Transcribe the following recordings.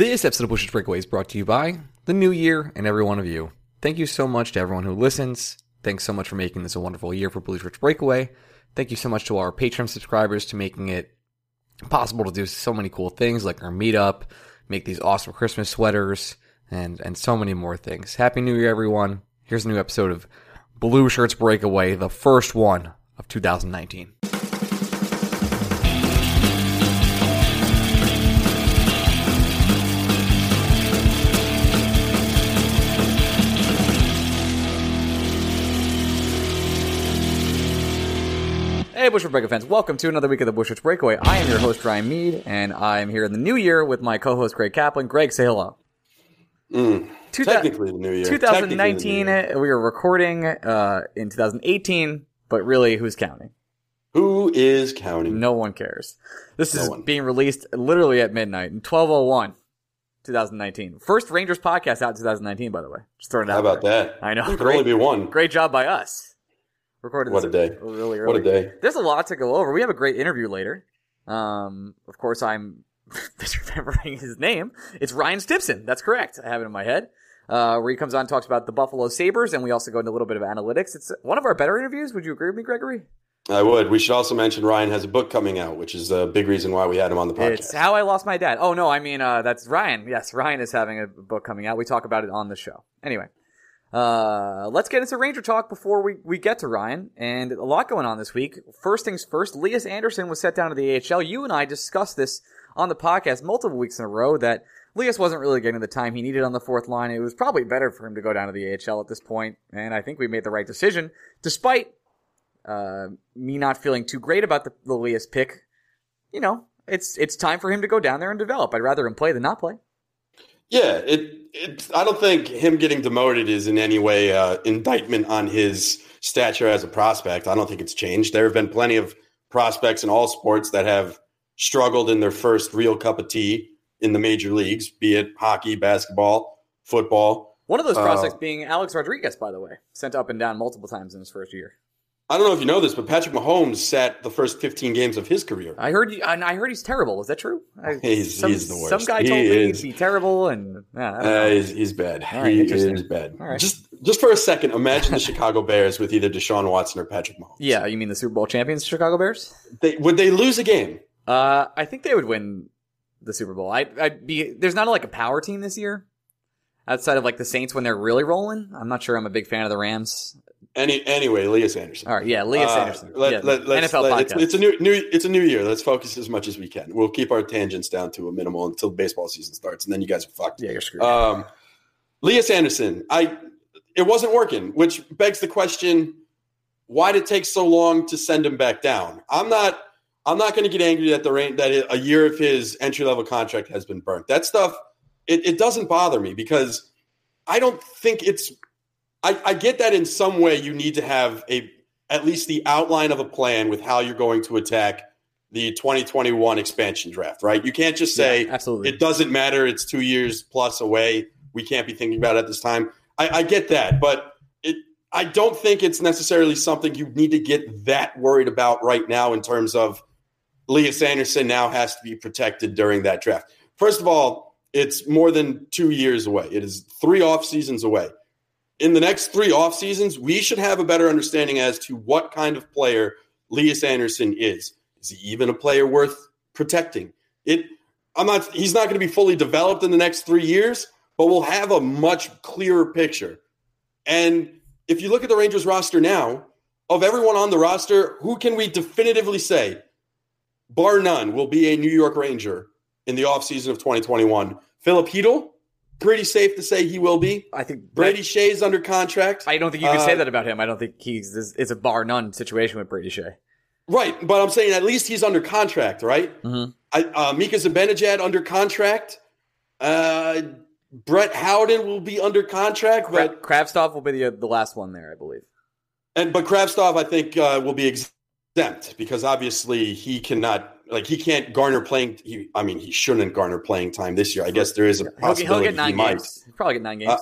This episode of Blue Shirts Breakaway is brought to you by the new year and every one of you. Thank you so much to everyone who listens. Thanks so much for making this a wonderful year for Blue Shirts Breakaway. Thank you so much to our Patreon subscribers to making it possible to do so many cool things like our meetup, make these awesome Christmas sweaters, and and so many more things. Happy New Year, everyone! Here's a new episode of Blue Shirts Breakaway, the first one of 2019. Hey, Blue Shirts Breakaway fans, welcome to another week of the Blue Shirts Breakaway. I am your host, Ryan Mead, and I am here in the new year with my co-host, Greg Kaplan. Greg, say hello. Mm, Two technically the new year. 2019, new year. we were recording uh, in 2018, but really, who's counting? Who is counting? No one cares. This No is one. being released literally at midnight, 1201, 2019. First Rangers podcast out in 2019, by the way. Just throwing it out. How about there. that? I know. There could Great- only be one. Great job by us. Recorded What this a day. really early. What a day. There's a lot to go over. We have a great interview later. Um, of course, I'm misremembering his name. It's Ryan Stimson. That's correct. I have it in my head. Uh, where he comes on and talks about the Buffalo Sabres, and we also go into a little bit of analytics. It's one of our better interviews. Would you agree with me, Gregory? I would. We should also mention Ryan has a book coming out, which is a big reason why we had him on the podcast. It's How I Lost My Dad. Oh, no, I mean, uh, that's Ryan. Yes, Ryan is having a book coming out. We talk about it on the show. Anyway, uh, let's get into Ranger talk before we, we get to Ryan. And a lot going on this week. First things first, Elias Andersson was set down to the AHL. You and I discussed this on the podcast multiple weeks in a row that Elias wasn't really getting the time he needed on the fourth line. It was probably better for him to go down to the AHL at this point, and I think we made the right decision, despite uh, me not feeling too great about the, the Elias pick. You know, it's it's time for him to go down there and develop. I'd rather him play than not play. Yeah, it, it. I don't think him getting demoted is in any way uh, indictment on his stature as a prospect. I don't think it's changed. There have been plenty of prospects in all sports that have struggled in their first real cup of tea in the major leagues, be it hockey, basketball, football. One of those Uh, prospects being Alex Rodriguez, by the way, sent up and down multiple times in his first year. I don't know if you know this, but Patrick Mahomes sat the first 15 games of his career. I heard you, and I heard he's terrible. Is that true? I, He's- some, he's the worst. Some guy He told me he'd be terrible, and yeah, Uh, he's, he's bad. Right, he is bad. Right. Just just for a second, imagine the Chicago Bears with either Deshaun Watson or Patrick Mahomes. yeah, you mean the Super Bowl champions, Chicago Bears? They, would they lose a game? Uh, I think they would win the Super Bowl. I, I'd be there's not like a power team this year outside of like the Saints when they're really rolling. I'm not sure. I'm a big fan of the Rams. Any anyway, Elias Andersson. All right, yeah, Elias Uh, Andersson. let- yeah, let- NFL let- podcast. It's, it's a new, new. It's a new year. Let's focus as much as we can. We'll keep our tangents down to a minimal until baseball season starts, and then you guys are fucked. yeah, you're screwed. Um, Elias Andersson, I it wasn't working, which begs the question: Why did it take so long to send him back down? I'm not. I'm not going to get angry that the rain, that a year of his entry level contract has been burnt. That stuff, it, it doesn't bother me because I don't think it's. I, I get that in some way you need to have a at least the outline of a plan with how you're going to attack the 2021 expansion draft, right? You can't just say Yeah, absolutely. it doesn't matter. It's two years plus away. We can't be thinking about it at this time. I, I get that, but it. I don't think it's necessarily something you need to get that worried about right now in terms of Lias Andersson now has to be protected during that draft. First of all, it's more than two years away. It is three off seasons away. In the next three off seasons, we should have a better understanding as to what kind of player Elias Andersson is. Is he even a player worth protecting? It I'm not he's not going to be fully developed in the next 3 years, but we'll have a much clearer picture. And if you look at the Rangers roster now, of everyone on the roster, who can we definitively say bar none will be a New York Ranger in the offseason of 2021? Filip Chytil, pretty safe to say he will be. I think Brady Skjei's under contract. I don't think you can say Uh, that about him. I don't think he's this, it's a bar none situation with Brady Skjei. Right, but I'm saying at least he's under contract, right? Mhm. I, uh, Mika Zibanejad under contract. Uh, Brett Howden will be under contract, but Cra- Kravtsov will be the the last one there, I believe. and but Kravtsov I think uh, will be exempt because obviously he cannot like he can't garner playing. He, I mean, he shouldn't garner playing time this year. I guess there is a He'll, get- possibility he'll get he nine might. games. He'll probably get nine games. Uh,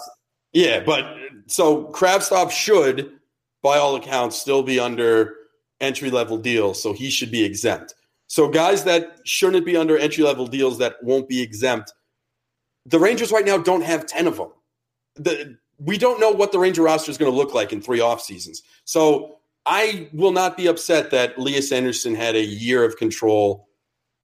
Yeah, but so Kravtsov should, by all accounts, still be under entry level deals, so he should be exempt. So guys that shouldn't be under entry level deals that won't be exempt, the Rangers right now don't have 10 of them. The, we don't know what the Ranger roster is going to look like in three off seasons. So I will not be upset that Lias Andersson had a year of control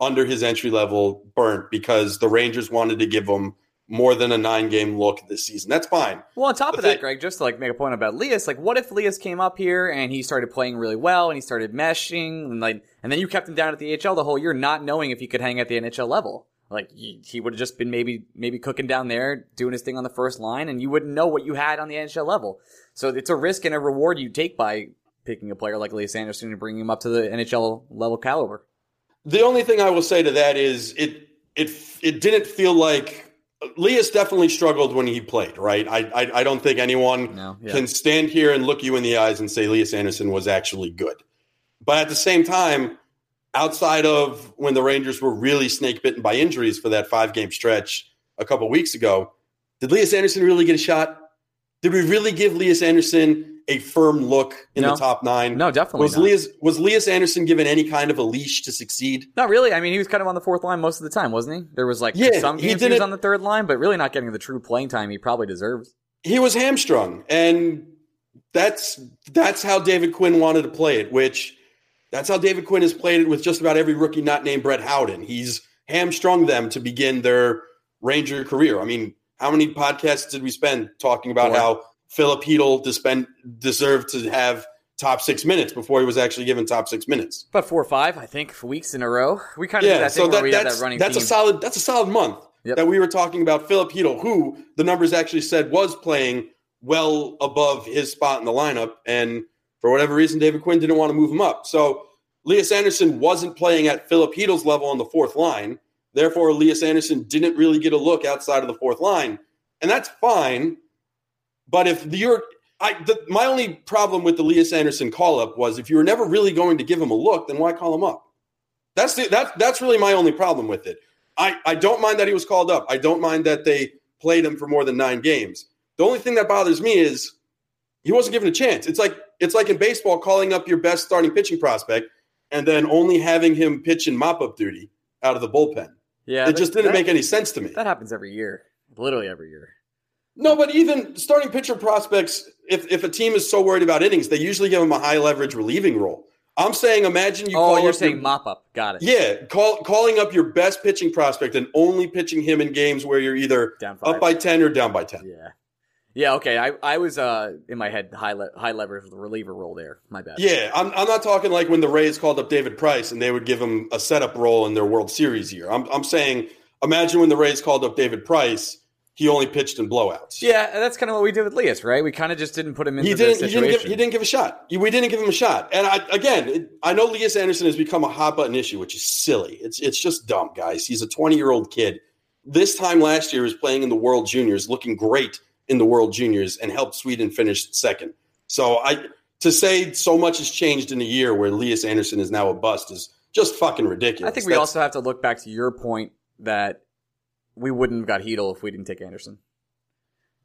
under his entry level burnt because the Rangers wanted to give him more than a nine game look this season. That's fine. Well, on top of that, Greg, just to like make a point about Lias, like what if Lias came up here and he started playing really well and he started meshing and like, and then you kept him down at the HL the whole year, not knowing if he could hang at the NHL level. Like he would have just been maybe maybe cooking down there, doing his thing on the first line, and you wouldn't know what you had on the NHL level. So it's a risk and a reward you take by picking a player like Lias Andersson and bringing him up to the NHL level caliber. The only thing I will say to that is it it it didn't feel like Lias definitely struggled when he played, right? I I, I don't think anyone no, yeah. can stand here and look you in the eyes and say Lias Andersson was actually good. But at the same time, outside of when the Rangers were really snake bitten by injuries for that five game stretch a couple weeks ago, did Lias Andersson really get a shot? Did we really give Lias Andersson a firm look in no. the top nine? No, definitely. Was Lias was Lias Andersson given any kind of a leash to succeed? Not really. I mean, he was kind of on the fourth line most of the time, wasn't he? There was like yeah, some games he, he was on the third line, but really not getting the true playing time he probably deserves. He was hamstrung, and that's that's how David Quinn wanted to play it, which that's how David Quinn has played it with just about every rookie not named Brett Howden. He's hamstrung them to begin their Ranger career. I mean, how many podcasts did we spend talking about Four. how Filip Chytil deserved to have top six minutes before he was actually given top six minutes? About four or five, I think, for weeks in a row. We kind of yeah, that so that, that's, that that's theme. a solid that's a solid month yep. that we were talking about Filip Chytil, who the numbers actually said was playing well above his spot in the lineup, and for whatever reason, David Quinn didn't want to move him up. So Lias Andersson wasn't playing at Filip Chytil's level on the fourth line. Therefore, Lias Andersson didn't really get a look outside of the fourth line. And that's fine. But if you're, I, the, my only problem with the Lias Andersson call up was if you were never really going to give him a look, then why call him up? That's the, that's that's really my only problem with it. I, I don't mind that he was called up. I don't mind that they played him for more than nine games. The only thing that bothers me is he wasn't given a chance. It's like it's like in baseball calling up your best starting pitching prospect and then only having him pitch in mop up duty out of the bullpen. Yeah, it just didn't that, make any sense to me. That happens every year, literally every year. No, but even starting pitcher prospects, if if a team is so worried about innings, they usually give them a high leverage relieving role. I'm saying, imagine you. Oh, you're saying your, mop up. Got it. Yeah, call, calling up your best pitching prospect and only pitching him in games where you're either up by ten or down by ten. Yeah, yeah, okay. I, I was uh, in my head high le- high leverage reliever role there. My bad. Yeah, I'm, I'm not talking like when the Rays called up David Price and they would give him a setup role in their World Series year. I'm I'm saying imagine when the Rays called up David Price, he only pitched in blowouts. Yeah, that's kind of what we did with Lias, right? We kind of just didn't put him in. He didn't. He didn't, give, he didn't give a shot. We didn't give him a shot. And I, again, it, I know Lias Andersson has become a hot button issue, which is silly. It's it's just dumb, guys. He's a 20 year old kid. This time last year, he was playing in the World Juniors, looking great in the World Juniors and helped Sweden finish second. So I to say so much has changed in a year where Lias Andersson is now a bust is just fucking ridiculous. I think we That's, also have to look back to your point that we wouldn't have got Chytil if we didn't take Andersson.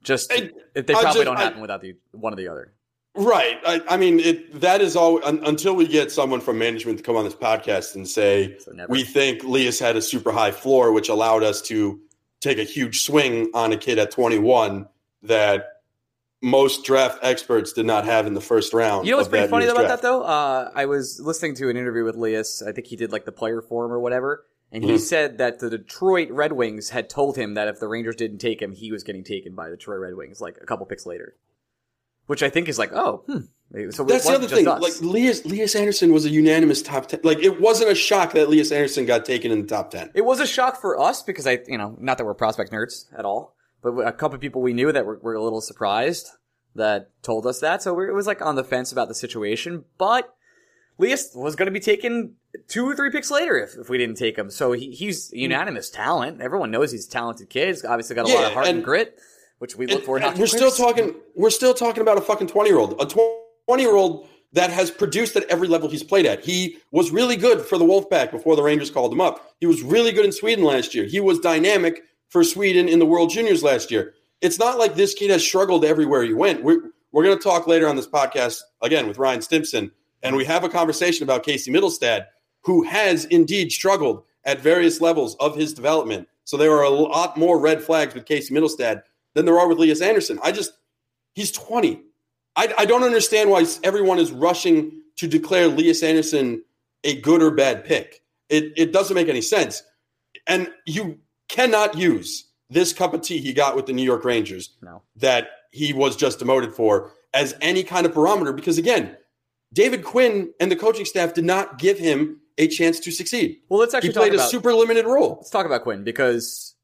Just I, they probably just, don't happen I, without the one or the other. Right. I, I mean, it, that is all un, until we get someone from management to come on this podcast and say so we think Lias had a super high floor, which allowed us to take a huge swing on a kid at 21 that most draft experts did not have in the first round. You know what's pretty funny about draft. that though? Uh, I was listening to an interview with Lias. I think he did like the player forum or whatever. And he mm-hmm. said that the Detroit Red Wings had told him that if the Rangers didn't take him, he was getting taken by the Detroit Red Wings like a couple picks later. Which I think is like, oh, hmm. So that's the other thing. Us. Like Lias, Lias Andersson was a unanimous top ten. Like it wasn't a shock that Lias Andersson got taken in the top ten. It was a shock for us because I, you know, not that we're prospect nerds at all, but a couple of people we knew that were, were a little surprised that told us that. So it was like on the fence about the situation, but Lias was going to be taken two or three picks later if, if we didn't take him. So he, he's mm-hmm. unanimous talent. Everyone knows he's a talented kid. He's obviously got a yeah, lot of heart and, and, grit, which we look for. we're still talking. We're still talking about a fucking twenty year old. A twenty year old that has produced at every level he's played at. He was really good for the Wolfpack before the Rangers called him up. He was really good in Sweden last year. He was dynamic for Sweden in the World Juniors last year. It's not like this kid has struggled everywhere he went. We're, we're going to talk later on this podcast again with Ryan Stimson, and we have a conversation about Casey Mittelstadt, who has indeed struggled at various levels of his development So there are a lot more red flags with Casey Mittelstadt than there are with Lias Andersson. I just, he's 20. I, I don't understand why everyone is rushing to declare Lias Andersson a good or bad pick. It, it doesn't make any sense. And you cannot use this cup of tea he got with the New York Rangers No. that he was just demoted for as any kind of barometer because, again, David Quinn and the coaching staff did not give him a chance to succeed. Well, let's actually He played talk a super limited role. let's talk about Quinn because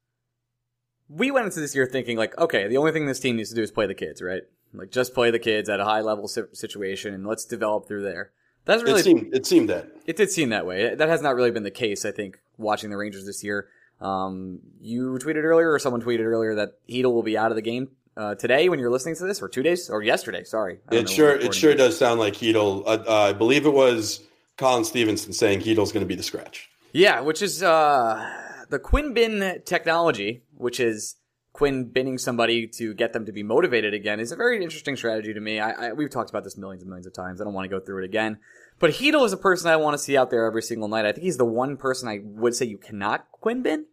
we went into this year thinking like, okay, the only thing this team needs to do is play the kids, right? Like just play the kids at a high level situation and let's develop through there. That's really It seemed it seemed that. It did seem that way. That has not really been the case, I think, watching the Rangers this year. Um, you tweeted earlier, or someone tweeted earlier, that Chytil will be out of the game uh, today when you're listening to this, or two days, or yesterday. Sorry. It sure it sure this. does sound like Chytil. Uh, uh, I believe it was Colin Stephenson saying Chytil's going to be the scratch. Yeah, which is uh, the Quinn bin technology, which is Quinn binning somebody to get them to be motivated again, is a very interesting strategy to me. I, I, we've talked about this millions and millions of times. I don't want to go through it again. But Chytil is a person I want to see out there every single night. I think he's the one person I would say you cannot Quinn bin.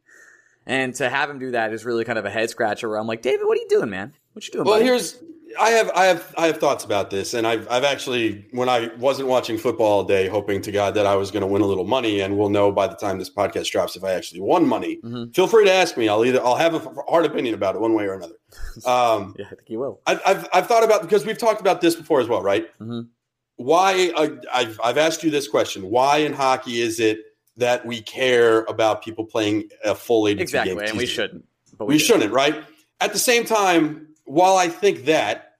And to have him do that is really kind of a head scratcher where I'm like, David, what are you doing, man? What you doing? Well, buddy? here's I have I have I have thoughts about this, and I've I've actually when I wasn't watching football all day, hoping to God that I was going to win a little money, and we'll know by the time this podcast drops if I actually won money. Mhm. Feel free to ask me. I'll either I'll have a hard opinion about it one way or another. Um, Yeah, I think you will. I've, I've I've thought about because we've talked about this before as well, right? Mhm. Why uh, I've I've asked you this question: Why in hockey is it that we care about people playing a full eighty-two Exactly, game and we shouldn't. But we do. shouldn't, right? At the same time, while I think that,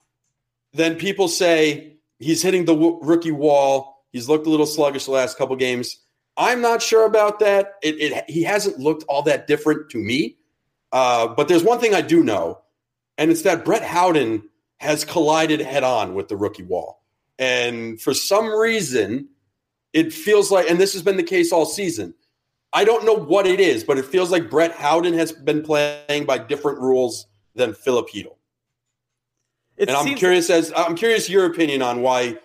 then people say he's hitting the w- rookie wall. He's looked a little sluggish the last couple games. I'm not sure about that. It, it he hasn't looked all that different to me. Uh, but there's one thing I do know, and it's that Brett Howden has collided head on with the rookie wall. And for some reason, it feels like, and this has been the case all season. I don't know what it is, but it feels like Brett Howden has been playing by different rules than Filip Chytil. It And I'm curious as I'm curious your opinion on why,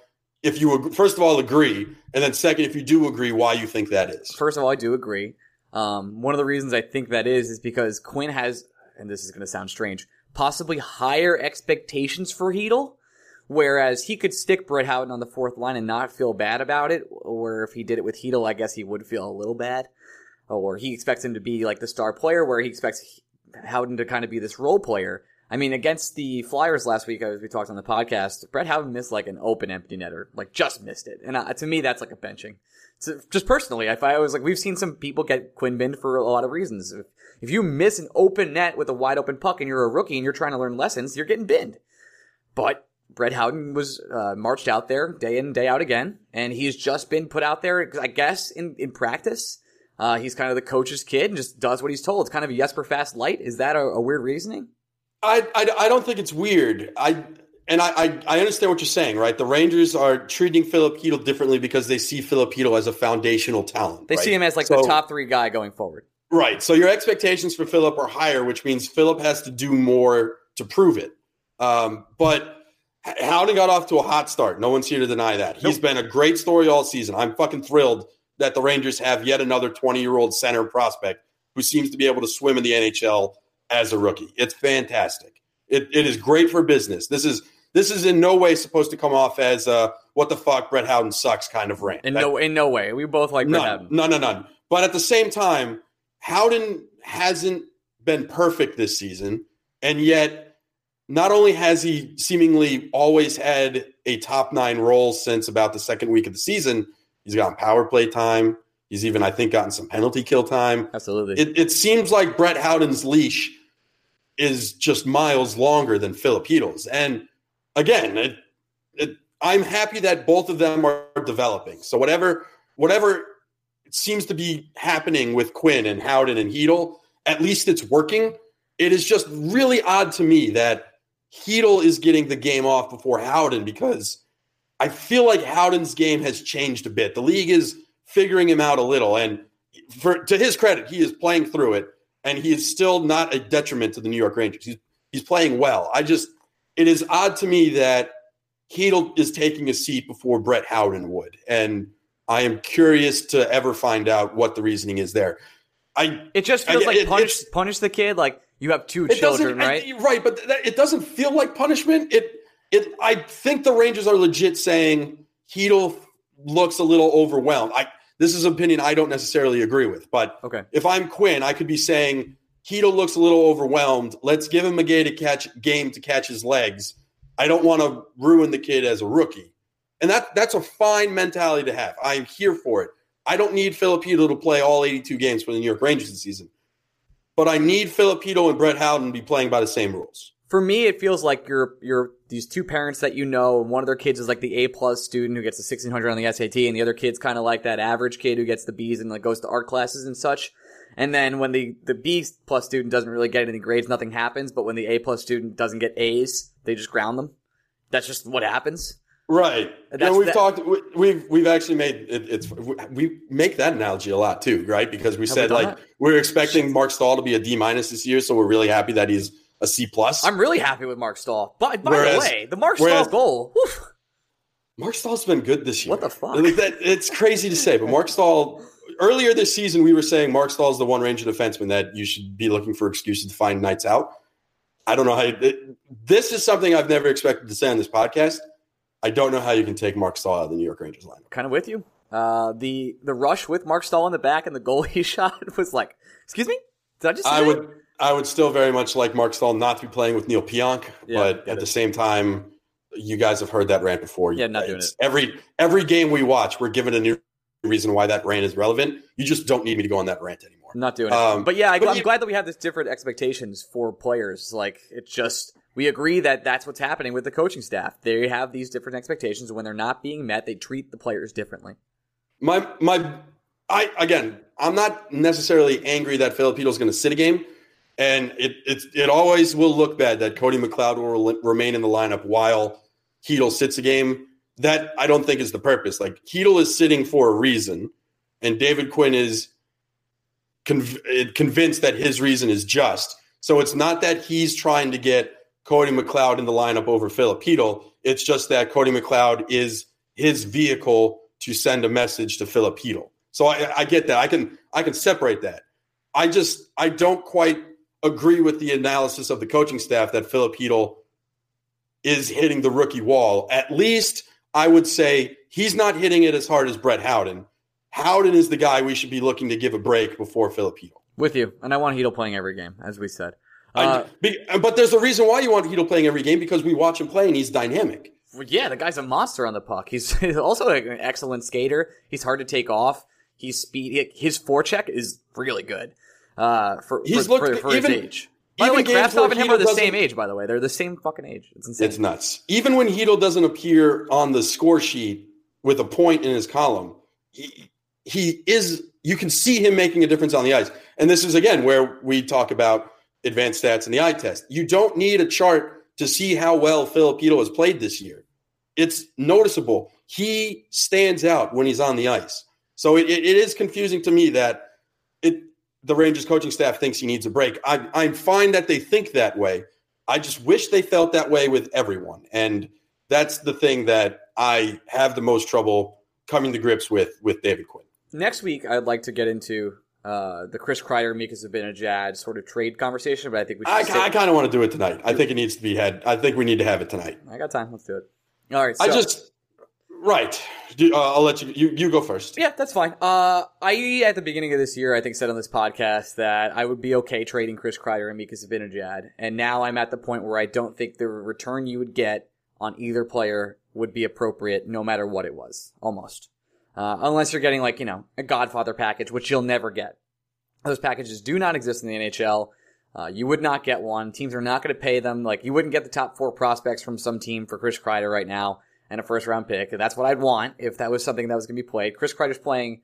if you first of all agree, and then second, if you do agree, why you think that is. First of all, I do agree. Um, one of the reasons I think that is is because Quinn has, and this is going to sound strange, possibly higher expectations for Chytil, whereas he could stick Brett Howden on the fourth line and not feel bad about it. Or if he did it with Chytil, I guess he would feel a little bad. Or he expects him to be like the star player, where he expects Howden to kind of be this role player. I mean, against the Flyers last week, as we talked on the podcast, Brett Howden missed like an open empty netter, like just missed it, and uh, to me, that's like a benching. So just personally, if I was like, we've seen some people get Quinn binned for a lot of reasons. If, if you miss an open net with a wide open puck and you're a rookie and you're trying to learn lessons, you're getting binned. But Brett Howden was uh, marched out there day in day out again, and he's just been put out there, I guess, in in practice. Uh, he's kind of the coach's kid and just does what he's told. It's kind of a yes Jesper Fast light. Is that a, a weird reasoning? I, I, I don't think it's weird. I and I, I, I understand what you're saying, right? The Rangers are treating Filip Chytil differently because they see Filip Chytil as a foundational talent. They right? see him as like So- the top three guy going forward. Right. So your expectations for Philip are higher, which means Philip has to do more to prove it. Um, but Howden got off to a hot start. No one's here to deny that. He's Nope. been a great story all season. I'm fucking thrilled that the Rangers have yet another 20 year old center prospect who seems to be able to swim in the NHL as a rookie. It's fantastic. It, it is great for business. This is this is in no way supposed to come off as a what the fuck Brett Howden sucks kind of rant. In That- no, in no way. We both like Brett None, Howden. none, none, none. But at the same time, Howden hasn't been perfect this season, and yet not only has he seemingly always had a top nine role since about the second week of the season, he's gotten power play time. He's even, I think, gotten some penalty kill time. Absolutely. It, it seems like Brett Howden's leash is just miles longer than Filip Chytil's. And again, it, it, I'm happy that both of them are developing. So whatever whatever seems to be happening with Quinn and Howden and Chytil, at least it's working. It is just really odd to me that Chytil is getting the game off before Howden because I feel like Howden's game has changed a bit. The league is figuring him out a little, and for to his credit, he is playing through it, and he is still not a detriment to the New York Rangers. He's he's playing well. I just it is odd to me that Chytil is taking a seat before Brett Howden would, and I am curious to ever find out what the reasoning is there. I It just feels I- like it- punish punish the kid. Like you have two it children, doesn't right? I- right, but that, it doesn't feel like punishment. It it I think the Rangers are legit saying Chytil looks a little overwhelmed. I this is an opinion I don't necessarily agree with, but okay. if I'm Quinn, I could be saying Chytil looks a little overwhelmed. Let's give him a game to catch game to catch his legs. I don't want to ruin the kid as a rookie. And that that's a fine mentality to have. I'm here for it. I don't need Filip Chytil to play all 82 games for the New York Rangers this season. But I need Filip Chytil and Brett Howden to be playing by the same rules. For me, it feels like you're you're these two parents that you know, and one of their kids is like the A plus student who gets the sixteen hundred on the SAT, and the other kid's kind of like that average kid who gets the B's and like goes to art classes and such. And then when the the B plus student doesn't really get any grades, nothing happens. But when the A plus student doesn't get A's, they just ground them. That's just what happens. Right. You know, we've that- talked. we- We've we've actually made it, it's we make that analogy a lot too, right? Because we Have said done like that? we're expecting Marc Staal to be a D minus this year, so we're really happy that he's a C plus. I'm really happy with Marc Staal. By, by Whereas- the way, the Mark whereas- Staal goal. woof, Marc Staal's been good this year. What the fuck? Like that, it's crazy to say, but Marc Staal. Earlier this season, we were saying Marc Staal is the one Ranger defenseman that you should be looking for excuses to find nights out. I don't know how. You, it, this is something I've never expected to say on this podcast. I don't know how you can take Marc Staal out of the New York Rangers line. kind of with you. Uh, the the rush with Marc Staal in the back and the goal he shot was like, excuse me, did I just? I that? would I would still very much like Marc Staal not to be playing with Neal Pionk, Yeah, but at it. the same time, you guys have heard that rant before. Yeah, not doing It's- Every every game we watch, we're given a new reason why that rant is relevant. You just don't need me to go on that rant anymore. Not doing it. Um, but yeah, I, you- glad that we have this different expectations for players. Like it's just we agree that that's what's happening with the coaching staff. They have these different expectations, when they're not being met, they treat the players differently. My my I again, I'm not necessarily angry that Filip Chytil is going to sit a game, and it it it always will look bad that Cody McLeod will re- remain in the lineup while Chytil sits a game. That I don't think is the purpose. Like Chytil is sitting for a reason, and David Quinn is conv- convinced that his reason is just. So it's not that he's trying to get Cody McLeod in the lineup over Filip Chytil. It's just that Cody McLeod is his vehicle to send a message to Filip Chytil. So I, I get that. I can I can separate that. I just I don't quite agree with the analysis of the coaching staff that Filip Chytil is hitting the rookie wall. At least I would say he's not hitting it as hard as Brett Howden. Howden is the guy we should be looking to give a break before Filip Chytil. With you, and I want Chytil playing every game, as we said. Uh, I, but there's a reason why you want Chytil playing every game because we watch him play and he's dynamic. Yeah, the guy's a monster on the puck. He's also an excellent skater. He's hard to take off. He's speed. His forecheck is really good. Uh, for He's for, looked- for, for even- his age. By the way, even games Kravtsov where and him are the same age. By the way, they're the same fucking age. It's insane. It's nuts. Even when Chytil doesn't appear on the score sheet with a point in his column, he, he is. You can see him making a difference on the ice. And this is again where we talk about advanced stats and the eye test. You don't need a chart to see how well Filip Chytil has played this year. It's noticeable. He stands out when he's on the ice. So it, it, is confusing to me that it the Rangers coaching staff thinks he needs a break. I, I'm fine that they think that way. I just wish they felt that way with everyone. And that's the thing that I have the most trouble coming to grips with with David Quinn. Next week, I'd like to get into uh, the Chris Kreider, and Mika Zibanejad sort of trade conversation, but I think we should. I, I kind of want to do it tonight. I think it needs to be had. I think we need to have it tonight. I got time. Let's do it. All right. I just right. Do- uh, I'll let you, you. You go first. Yeah, that's fine. Uh, I at the beginning of this year, I think said on this podcast that I would be okay trading Chris Kreider and Mika Zibanejad, and now I'm at the point where I don't think the return you would get on either player would be appropriate, no matter what it was, almost. Uh, unless you're getting like you know a Godfather package, which you'll never get. Those packages do not exist in the NHL. Uh, you would not get one. Teams are not going to pay them. Like you wouldn't get the top four prospects from some team for Chris Kreider right now and a first round pick. That's what I'd want if that was something that was going to be played. Chris Kreider's playing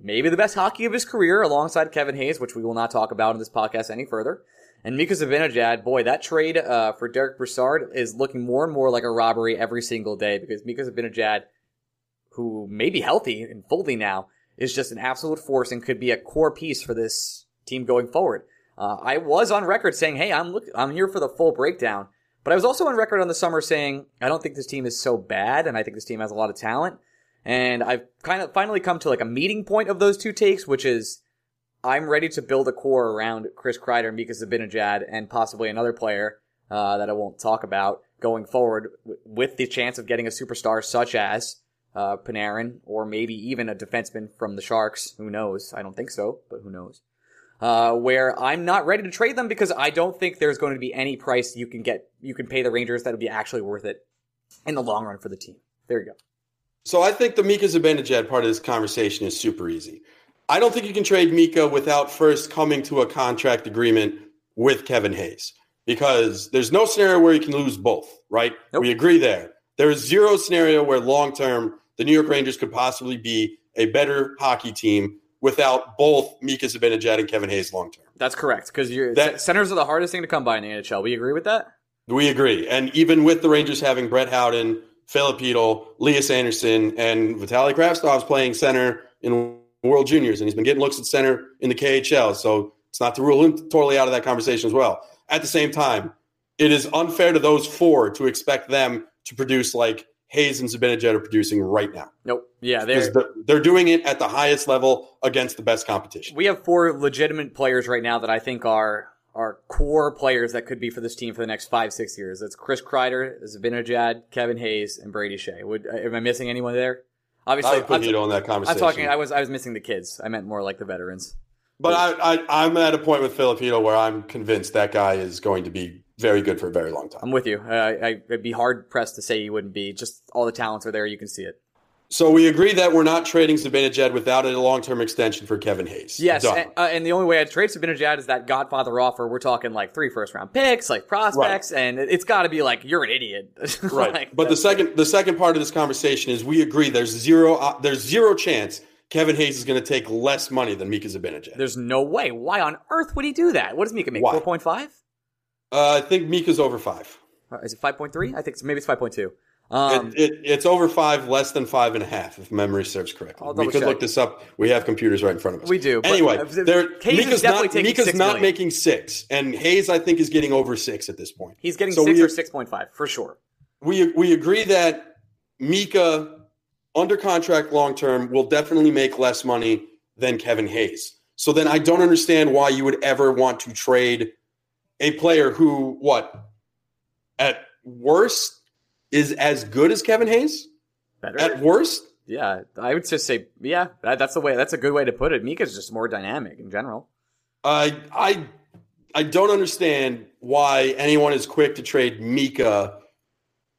maybe the best hockey of his career alongside Kevin Hayes, which we will not talk about in this podcast any further. And Mika Zibanejad, boy, that trade uh, for Derick Brassard is looking more and more like a robbery every single day because Mika Zibanejad, who may be healthy and fully now, is just an absolute force and could be a core piece for this team going forward. Uh, I was on record saying, "Hey, I'm look, I'm here for the full breakdown," but I was also on record on the summer saying, "I don't think this team is so bad, and I think this team has a lot of talent." And I've kind of finally come to like a meeting point of those two takes, which is I'm ready to build a core around Chris Kreider, Mika Zibanejad, and possibly another player uh, that I won't talk about going forward, with the chance of getting a superstar such as uh, Panarin or maybe even a defenseman from the Sharks. Who knows? I don't think so, but who knows? Uh, where I'm not ready to trade them because I don't think there's going to be any price you can get, you can pay the Rangers that would be actually worth it in the long run for the team. There you go. So I think the Mika Zibanejad part of this conversation is super easy. I don't think you can trade Mika without first coming to a contract agreement with Kevin Hayes because there's no scenario where you can lose both, right? Nope. We agree there. There is zero scenario where long term the New York Rangers could possibly be a better hockey team without both Mika Zibanejad and Kevin Hayes long term. That's correct because centers are the hardest thing to come by in the NHL. We agree with that. We agree. And even with the Rangers having Brett Howden, Filip Chytil, Elias Andersson, and Vitaly Kravtsov's playing center in World Juniors, and he's been getting looks at center in the KHL. So it's not to rule him totally out of that conversation as well. At the same time, it is unfair to those four to expect them to produce like Hayes and Zibanejad are producing right now. Nope. Yeah, they're, they're, they're doing it at the highest level against the best competition. we have four legitimate players right now that I think are are core players that could be for this team for the next five six years. That's Chris Kreider, Zibanejad, Kevin Hayes, and Brady Skjei. Would uh, am I missing anyone there? I Obviously, would put I'm, in that I'm talking. I was I was missing the kids. I meant more like the veterans. But I, I, I'm at a point with Filip Chytil where I'm convinced that guy is going to be very good for a very long time. I'm with you. I, I, I'd be hard pressed to say he wouldn't be. Just all the talents are there. You can see it. So we agree that we're not trading Zibanejad without a long-term extension for Kevin Hayes. Yes, and, uh, and the only way I'd trade Zibanejad is that Godfather offer. We're talking like three first round picks, like prospects, and it- it's got to be like you're an idiot, right. Like, but the second the second part of this conversation is we agree there's zero uh, there's zero chance Kevin Hayes is going to take less money than Mika Zibanejad. there's no way. Why on earth would he do that? What does Mika make? Four point five? Uh, I think Mika's over five. Is it five point three? I think it's, maybe it's five point two. Um, it, it, it's over five, less than five and a half, if memory serves correctly. We could check. look this up. We have computers right in front of us. We do, Anyway, uh, there, Mika's not, Mika's not making six, and Hayes, I think, is getting over six at this point. he's getting so six we- or six point five for sure. we we agree that Mika under contract long term will definitely make less money than Kevin Hayes. So then I don't understand why you would ever want to trade a player who what at worst is as good as Kevin Hayes? Better. At worst? yeah, I would just say yeah. That, that's the way. That's a good way to put it. Mika's just more dynamic in general. I I I don't understand why anyone is quick to trade Mika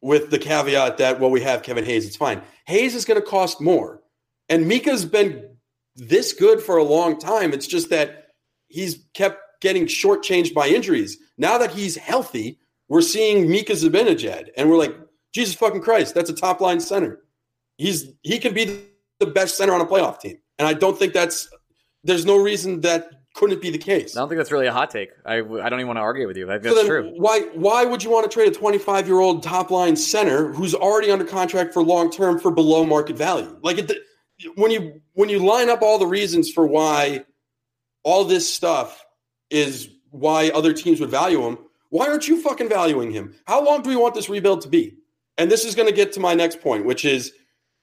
with the caveat that well we have Kevin Hayes it's fine. Hayes is going to cost more. And Mika's been this good for a long time. It's just that he's kept getting shortchanged by injuries. Now that he's healthy, we're seeing Mika Zibanejad and we're like Jesus fucking Christ, that's a top line center. He's he can be the best center on a playoff team. And I don't think that's there's no reason that couldn't be the case. I don't think that's really a hot take. I, I don't even want to argue with you. So that's then true. Why why would you want to trade a 25 year old top line center who's already under contract for long term for below market value? Like it, when you when you line up all the reasons for why all this stuff is why other teams would value him, why aren't you fucking valuing him? How long do we want this rebuild to be? And this is going to get to my next point, which is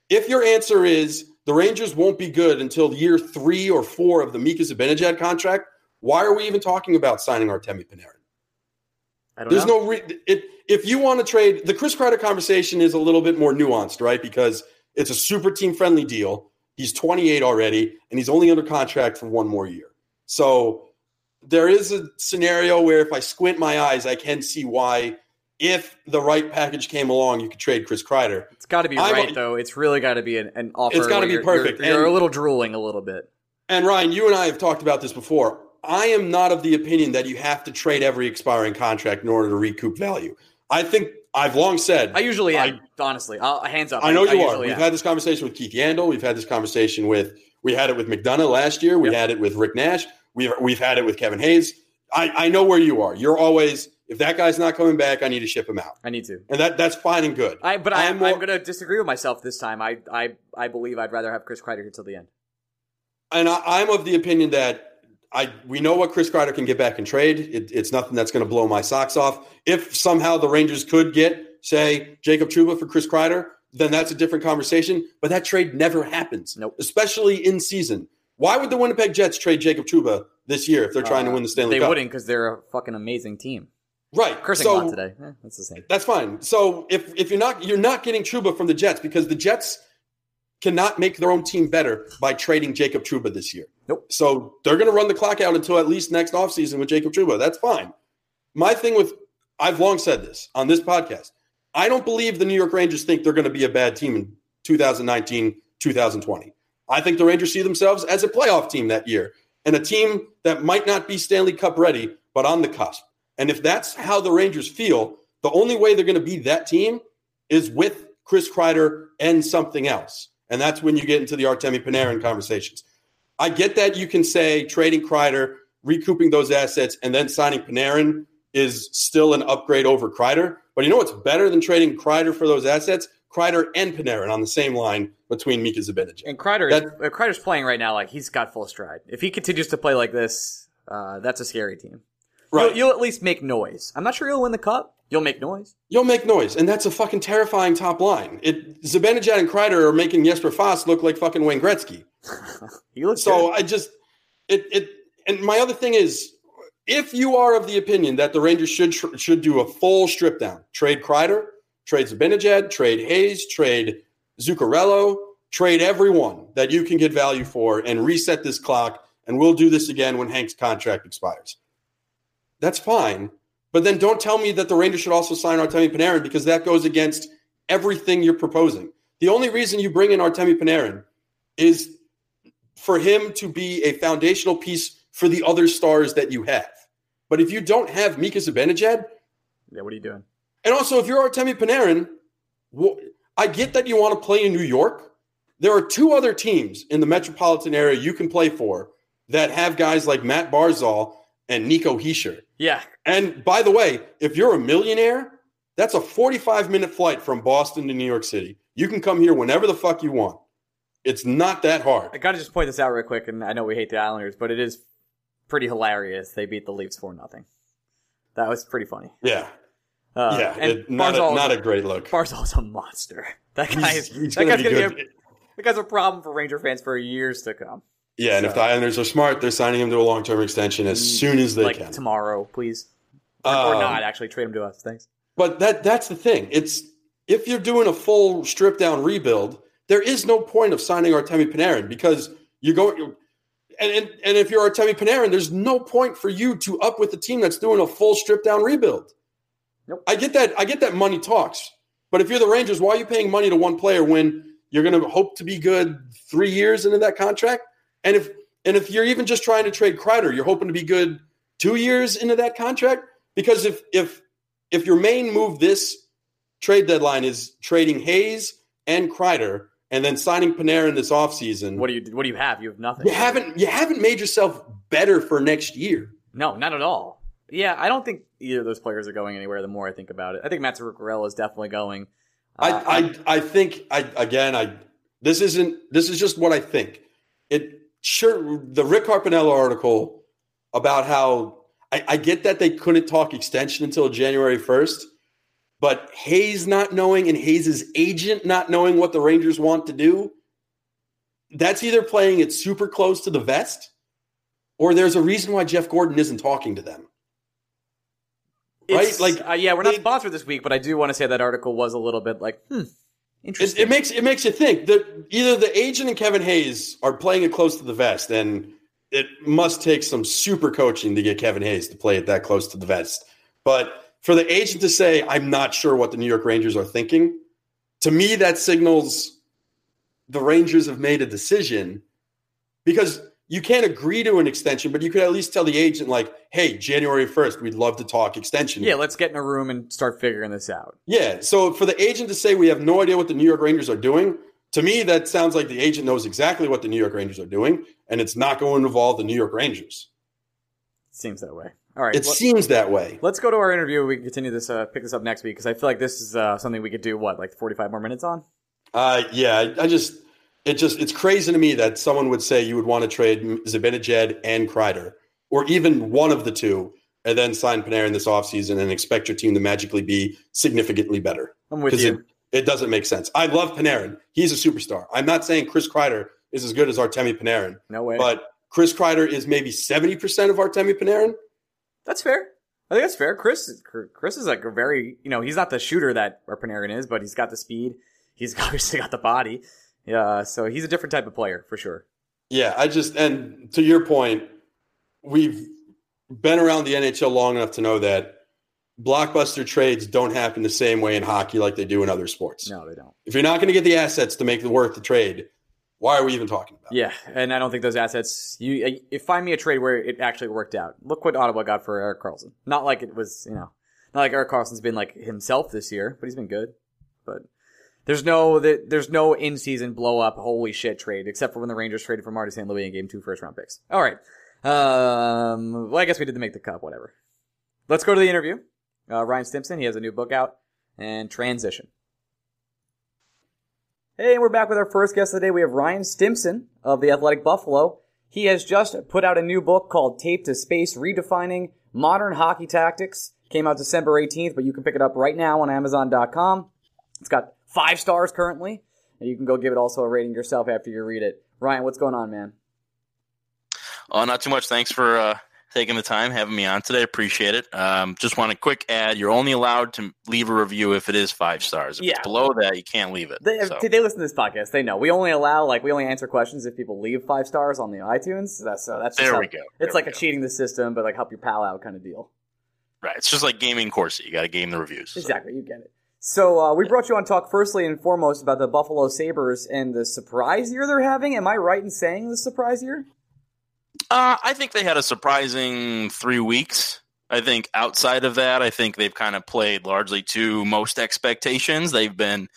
if your answer is the Rangers won't be good until year three or four of the Mika Zibanejad contract, why are we even talking about signing Artemi Panarin? I don't There's know. no re- it, if you want to trade the Chris Kreider conversation is a little bit more nuanced, right? Because it's a super team friendly deal. He's 28 already, and he's only under contract for one more year. So there is a scenario where if I squint my eyes, I can see why. If the right package came along, you could trade Chris Kreider. It's got to be I'm- right though. It's really got to be an, an offer. It's gotta be perfect. You're, you're And- a little drooling a little bit. And Ryan, you and I have talked about this before. I am not of the opinion that you have to trade every expiring contract in order to recoup value. I think I've long said I usually I- am. honestly, I'll, hands up. I know you are. usually We've am. had this conversation with Keith Yandle. We've had this conversation with we had it with McDonagh last year. We Yep. had it with Rick Nash. We've we've had it with Kevin Hayes. I, I know where you are. You're always if that guy's not coming back, I need to ship him out, I need to. and that that's fine and good. I but I, I'm I'm, going to disagree with myself this time. I I I believe I'd rather have Chris Kreider here till the end. and I, I'm of the opinion that I we know what Chris Kreider can get back in trade. It, it's nothing that's going to blow my socks off. If somehow the Rangers could get say Jacob Trouba for Chris Kreider, then that's a different conversation. But that trade never happens, Nope. especially in season. Why would the Winnipeg Jets trade Jacob Trouba this year if they're trying to Uh, win the Stanley They Cup? wouldn't because they're a fucking amazing team. Right. Cursing so, a lot today. Eh, that's the same. That's fine. So if if you're not you're not getting Trouba from the Jets because the Jets cannot make their own team better by trading Jacob Trouba this year. Nope. So they're going to run the clock out until at least next offseason with Jacob Trouba. That's fine. My thing with I've long said this on this podcast. I don't believe the New York Rangers think they're going to be a bad team in 2019, 2020. I think the Rangers see themselves as a playoff team that year and a team that might not be Stanley Cup ready, but on the cusp. And if that's how the Rangers feel, the only way they're going to be that team is with Chris Kreider and something else. And that's when you get into the Artemi Panarin conversations. I get that you can say trading Kreider, recouping those assets, and then signing Panarin is still an upgrade over Kreider. But you know what's better than trading Kreider for those assets? Kreider and Panarin on the same line between Mika Zibanejad. And Kreider, That- uh, Kreider's playing right now like he's got full stride. If he continues to play like this, uh, that's a scary team. Right. You'll, you'll at least make noise. I'm not sure you'll win the cup. You'll make noise. You'll make noise, and that's a fucking terrifying top line. It Zibanejad and Kreider are making Jesper Fast look like fucking Wayne Gretzky. You look So good. I just it it and my other thing is if you are of the opinion that the Rangers should should do a full strip down, trade Kreider, trade Zibanejad, trade Hayes, trade Zuccarello, trade everyone that you can get value for, and reset this clock, and we'll do this again when Hank's contract expires. That's fine, but then don't tell me that the Rangers should also sign Artemi Panarin because that goes against everything you're proposing. The only reason you bring in Artemi Panarin is for him to be a foundational piece for the other stars that you have. But if you don't have Mika Zibanejad, yeah, what are you doing? And also if you're Artemi Panarin, I get that you want to play in New York. There are two other teams in the metropolitan area you can play for that have guys like Matt Barzal and Nico Hischier. Yeah, And by the way, if you're a millionaire, that's a 45 minute flight from Boston to New York City. You can come here whenever the fuck you want. It's not that hard. I got to just point this out real quick, and I know we hate the Islanders, but it is pretty hilarious. They beat the Leafs for nothing. That was pretty funny. Yeah. Uh, yeah. and It, not, a, not a great look. Barzal's a monster. That guy is. He's, he's that gonna guy's gonna be. A, that guy's a problem for Ranger fans for years to come. yeah, and if the Islanders are smart, they're signing him to a long term extension as soon as they like can. tomorrow, please, or, or Um, not. Actually, trade him to us. Thanks. But that that's the thing. It's if you're doing a full strip down rebuild, there is no point of signing Artemi Panarin because you're going and, and and if you're Artemi Panarin, there's no point for you to up with the team that's doing a full strip down rebuild. Nope. I get that. I get that money talks. But if you're the Rangers, why are you paying money to one player when you're going to hope to be good three years into that contract? And if and if you're even just trying to trade Kreider, you're hoping to be good two years into that contract. Because if if if your main move this trade deadline is trading Hayes and Kreider and then signing Panarin this offseason, What do you? What do you have? You have nothing. you haven't you haven't made yourself better for next year. No, not at all. Yeah, I don't think either of those players are going anywhere. The more I think about it, I think Matt Zuccarello is definitely going. Uh, I, I I think I again I this isn't this is just what I think. It sure the Rick Carpiniello article about how I, I get that they couldn't talk extension until January first, but Hayes not knowing and Hayes's agent not knowing what the Rangers want to do, that's either playing it super close to the vest, or there's a reason why Jeff Gorton isn't talking to them. Right? Like, uh, yeah, we're not they- sponsored this week, but I do want to say that article was a little bit like, hmm, It, interesting. it makes it makes you think that either the agent and Kevin Hayes are playing it close to the vest, and it must take some super coaching to get Kevin Hayes to play it that close to the vest. But for the agent to say, "I'm not sure what the New York Rangers are thinking," to me that signals the Rangers have made a decision because you can't agree to an extension, but you could at least tell the agent, like, "Hey, January first, we'd love to talk extension." yeah, let's get in a room and start figuring this out. Yeah. So for the agent to say we have no idea what the New York Rangers are doing, to me, that sounds like the agent knows exactly what the New York Rangers are doing, and it's not going to involve the New York Rangers. Seems that way. All right, It let- seems that way. let's go to our interview. We can continue this, uh, pick this up next week because I feel like this is uh, something we could do. What, like forty-five more minutes on? Uh, yeah, I, I just, it just, it's crazy to me that someone would say you would want to trade Zibanejad and Kreider, or even one of the two, and then sign Panarin this offseason and expect your team to magically be significantly better. I'm with Because you. it, it doesn't make sense. I love Panarin. He's a superstar. I'm not saying Chris Kreider is as good as Artemi Panarin. No way. But Chris Kreider is maybe 70% of Artemi Panarin. That's fair. I think that's fair. Chris, Chris is like a very, you know, he's not the shooter that Panarin is, but he's got the speed. He's obviously got the body. Yeah, so he's a different type of player for sure. Yeah, I just and to your point, we've been around the NHL long enough to know that blockbuster trades don't happen the same way in hockey like they do in other sports. No, they don't. If you're not going to get the assets to make the worth the trade, why are we even talking about? It? Yeah, and I don't think those assets. You, uh, you find me a trade where it actually worked out. Look what Ottawa got for Erik Karlsson. Not like it was, you know, not like Erik Karlsson's been like himself this year, but he's been good. But there's no there's no in season blow up holy shit trade except for when the Rangers traded for Marty St. Louis and gave two first round picks. All right. Um, well, I guess we did the make the cup. Whatever. Let's go to the interview. Uh, Ryan Stimson. He has a new book out and transition. Hey, and we're back with our first guest of the day. We have Ryan Stimson of the Athletic Buffalo. He has just put out a new book called Tape to Space Redefining Modern Hockey Tactics. Came out December 18th, but you can pick it up right now on Amazon.com. It's got five stars currently, and you can go give it also a rating yourself after you read it. Ryan, what's going on, man? Oh, not too much. Thanks for uh, taking the time, having me on today. Appreciate it. Um, just want a quick ad. You're only allowed to leave a review if it is five stars. If yeah. it's below that, you can't leave it. They, so. they listen to this podcast. They know we only allow like we only answer questions if people leave five stars on the iTunes. That's so that's there how, we go. There it's like a cheating the system, but like help your pal out kind of deal. Right. It's just like gaming Corsi. You got to game the reviews. So. Exactly. You get it. So uh, we brought you on talk firstly and foremost about the Buffalo Sabres and the surprise year they're having. Am I right in saying the surprise year? Uh, I think they had a surprising three weeks. I think outside of that, I think they've kind of played largely to most expectations. They've been,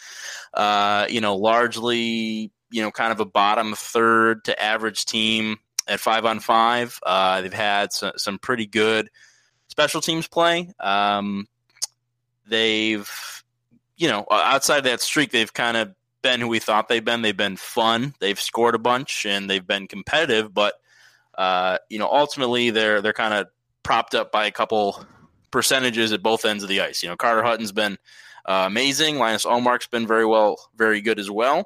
uh, you know, largely, you know, kind of a bottom third to average team at five on five. Uh, they've had some, some, pretty good special teams play. Um, they've, you know, outside that streak, they've kind of been who we thought they've been. They've been fun. They've scored a bunch and they've been competitive, but uh, you know, ultimately they're they're kind of propped up by a couple percentages at both ends of the ice. You know, Carter Hutton's been uh, amazing. Linus Ullmark's been very well, very good as well,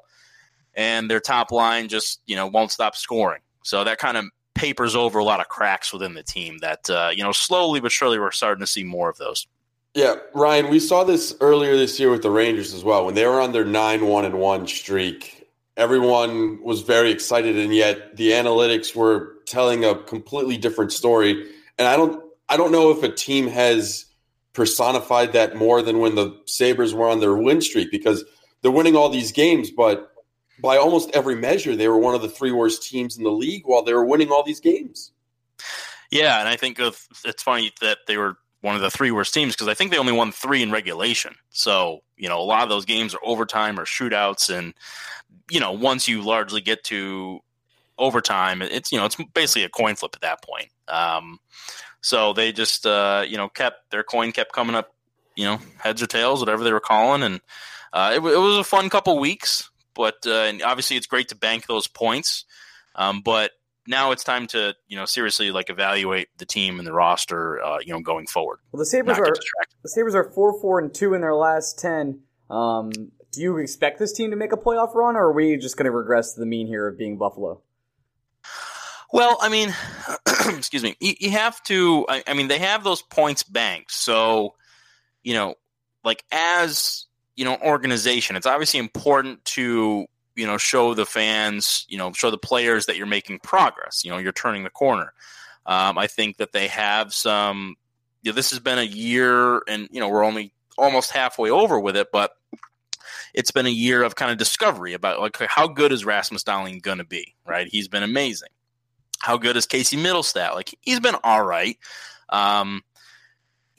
and their top line just you know won't stop scoring. So that kind of papers over a lot of cracks within the team. That uh, you know, slowly but surely we're starting to see more of those. Yeah, Ryan, we saw this earlier this year with the Rangers as well. When they were on their nine one and one streak everyone was very excited and yet the analytics were telling a completely different story. And i don't i don't know if a team has personified that more than when the sabres were on their win streak because they're winning all these games but by almost every measure they were one of the three worst teams in the league while they were winning all these games. Yeah and i think of, it's funny that they were one of the three worst teams because I think they only won three in regulation. So, you know, a lot of those games are overtime or shootouts. And you know, once you largely get to overtime, it's you know, it's basically a coin flip at that point. Um, so they just uh, you know kept their coin kept coming up, you know, heads or tails, whatever they were calling, and uh, it, it, was a fun couple weeks. But uh, and obviously, it's great to bank those points. Um, but now it's time to you know seriously like evaluate the team and the roster uh, you know going forward. Well, the Sabres are the Sabres are four four and two in their last ten. Um, do you expect this team to make a playoff run, or are we just going to regress to the mean here of being Buffalo? Well, I mean, excuse me. You, you have to. I, I, mean, they have those points banked, so you know, like as you know, organization, it's obviously important to you know show the fans, you know, show the players that you're making progress. You know, you're turning the corner. Um, I think that they have some. You know, this has been a year, and you know, we're only almost halfway over with it, but it's been a year of kind of discovery about like how good is Rasmus Dahlin going to be, right? He's been amazing. How good is Casey Mittelstadt Like he's been all right. Um,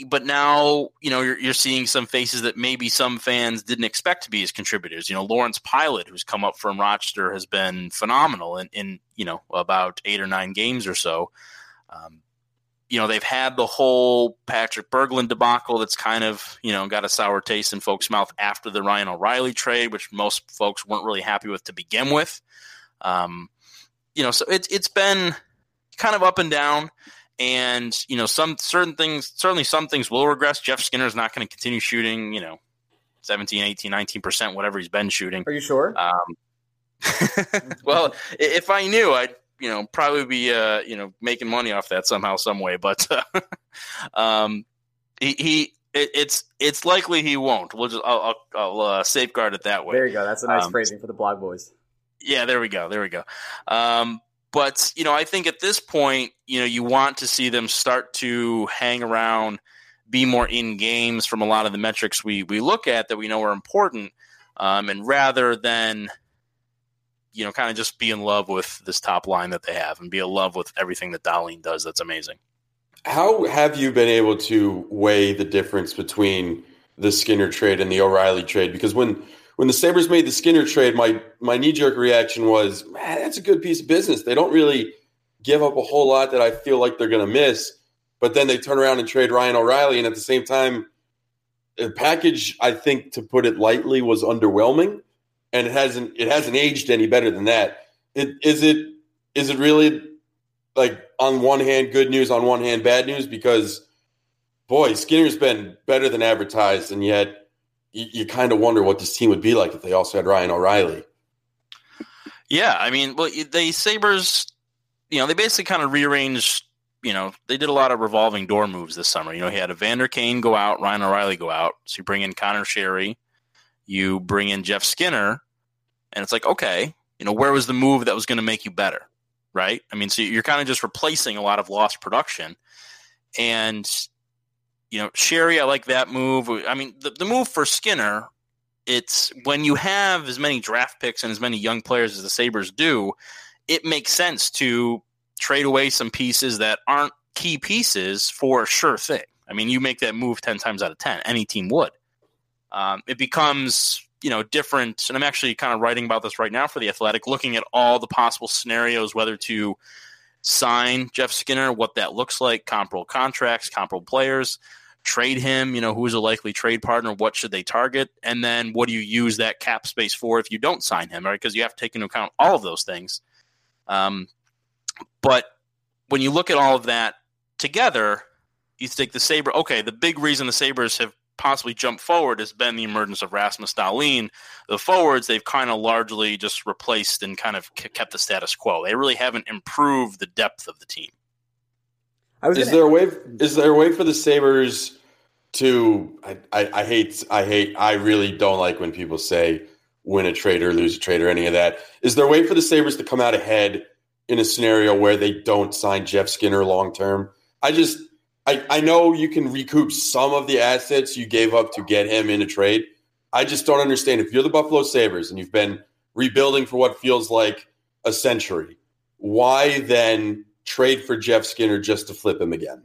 but now you know you're, you're seeing some faces that maybe some fans didn't expect to be as contributors. You know, Lawrence Pilut, who's come up from Rochester, has been phenomenal in, in you know about eight or nine games or so. Um, you know, they've had the whole Patrick Berglund debacle that's kind of, you know, got a sour taste in folks' mouth after the Ryan O'Reilly trade, which most folks weren't really happy with to begin with. Um, you know, so it's it's been kind of up and down. And, you know, some certain things, certainly some things will regress. Jeff Skinner is not going to continue shooting, you know, 17, 18, 19%, whatever he's been shooting. Are you sure? Um, well, if I knew, I'd you know probably be uh, you know making money off that somehow, some way. But uh, um, he, he it, it's it's likely he won't. We'll just I'll, I'll, I'll uh, safeguard it that way. There you go. That's a nice Um, phrasing for the blog boys. Yeah, there we go. There we go. Um, but you know, I think at this point, you know, you want to see them start to hang around, be more in games from a lot of the metrics we we look at that we know are important, um, and rather than you know, kind of just be in love with this top line that they have and be in love with everything that Dahlin does. That's amazing. How have you been able to weigh the difference between the Skinner trade and the O'Reilly trade? Because when when the Sabres made the Skinner trade, my my knee jerk reaction was, man, that's a good piece of business. They don't really give up a whole lot that I feel like they're going to miss. But then they turn around and trade Ryan O'Reilly, and at the same time, the package, I think, to put it lightly, was underwhelming, and it hasn't it hasn't aged any better than that. It, is it is it really like on one hand good news, on one hand bad news? Because boy, Skinner's been better than advertised, and yet you, you kind of wonder what this team would be like if they also had Ryan O'Reilly. Yeah, I mean, well, the Sabres, you know, they basically kind of rearranged. You know, they did a lot of revolving door moves this summer. You know, he had Evander Kane go out, Ryan O'Reilly go out. So you bring in Conor Sheary, you bring in Jeff Skinner, and it's like, okay, you know, where was the move that was going to make you better, right? I mean, so you're kind of just replacing a lot of lost production, and you know, Sheary, I like that move. I mean, the, the move for Skinner it's when you have as many draft picks and as many young players as the Sabres do, it makes sense to trade away some pieces that aren't key pieces for a sure thing. I mean, you make that move 10 times out of 10. Any team would. Um, it becomes, you know, different. And I'm actually kind of writing about this right now for The Athletic, looking at all the possible scenarios, whether to sign Jeff Skinner, what that looks like, comparable contracts, comparable players trade him, you know, who's a likely trade partner, what should they target, and then what do you use that cap space for if you don't sign him, right? Because you have to take into account all of those things. Um, but when you look at all of that together, you think the Sabre, okay, the big reason the Sabres have possibly jumped forward has been the emergence of Rasmus Dahlin. The forwards, they've kind of largely just replaced and kind of kept the status quo. They really haven't improved the depth of the team. Is gonna... there a way? Is there a way for the Sabres to? I, I, I, hate. I hate. I really don't like when people say win a trade or lose a trade or any of that. Is there a way for the Sabres to come out ahead in a scenario where they don't sign Jeff Skinner long term? I just. I, I know you can recoup some of the assets you gave up to get him in a trade. I just don't understand. If you're the Buffalo Sabres and you've been rebuilding for what feels like a century, why then trade for Jeff Skinner just to flip him again?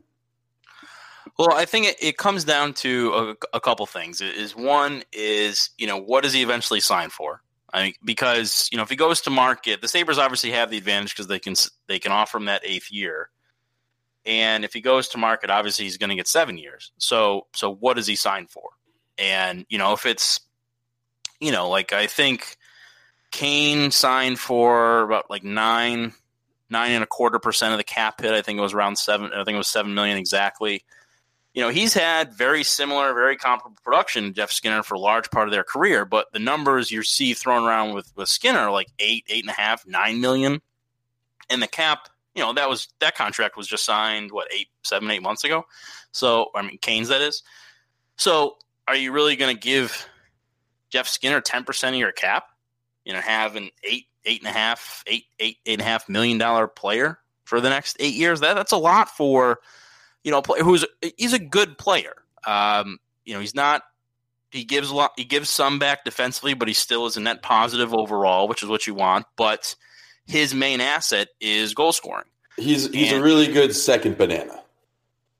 Well, I think it, it comes down to a, a, couple things. Is one is you know what does he eventually sign for? I mean, because you know if he goes to market, the Sabres obviously have the advantage because they can they can offer him that eighth year, and if he goes to market, obviously he's going to get seven years. So so what does he sign for? And you know if it's you know like I think Kane signed for about like nine nine and a quarter percent of the cap hit. I think it was around seven. I think it was seven million exactly. You know, he's had very similar, very comparable production Jeff Skinner for a large part of their career, but the numbers you see thrown around with with Skinner are like eight, eight and a half, nine million, and the cap. You know, that was that contract was just signed what eight, seven, eight months ago. So I mean, Kane's that is. So are you really going to give Jeff Skinner ten percent of your cap? You know, have an eight eight and a half, eight, eight, eight and a half million dollar player for the next eight years. That that's a lot for, you know, who's he's a good player. Um, you know, he's not. He gives a lot. He gives some back defensively, but he still is a net positive overall, which is what you want. But his main asset is goal scoring. He's he's and, a really good second banana.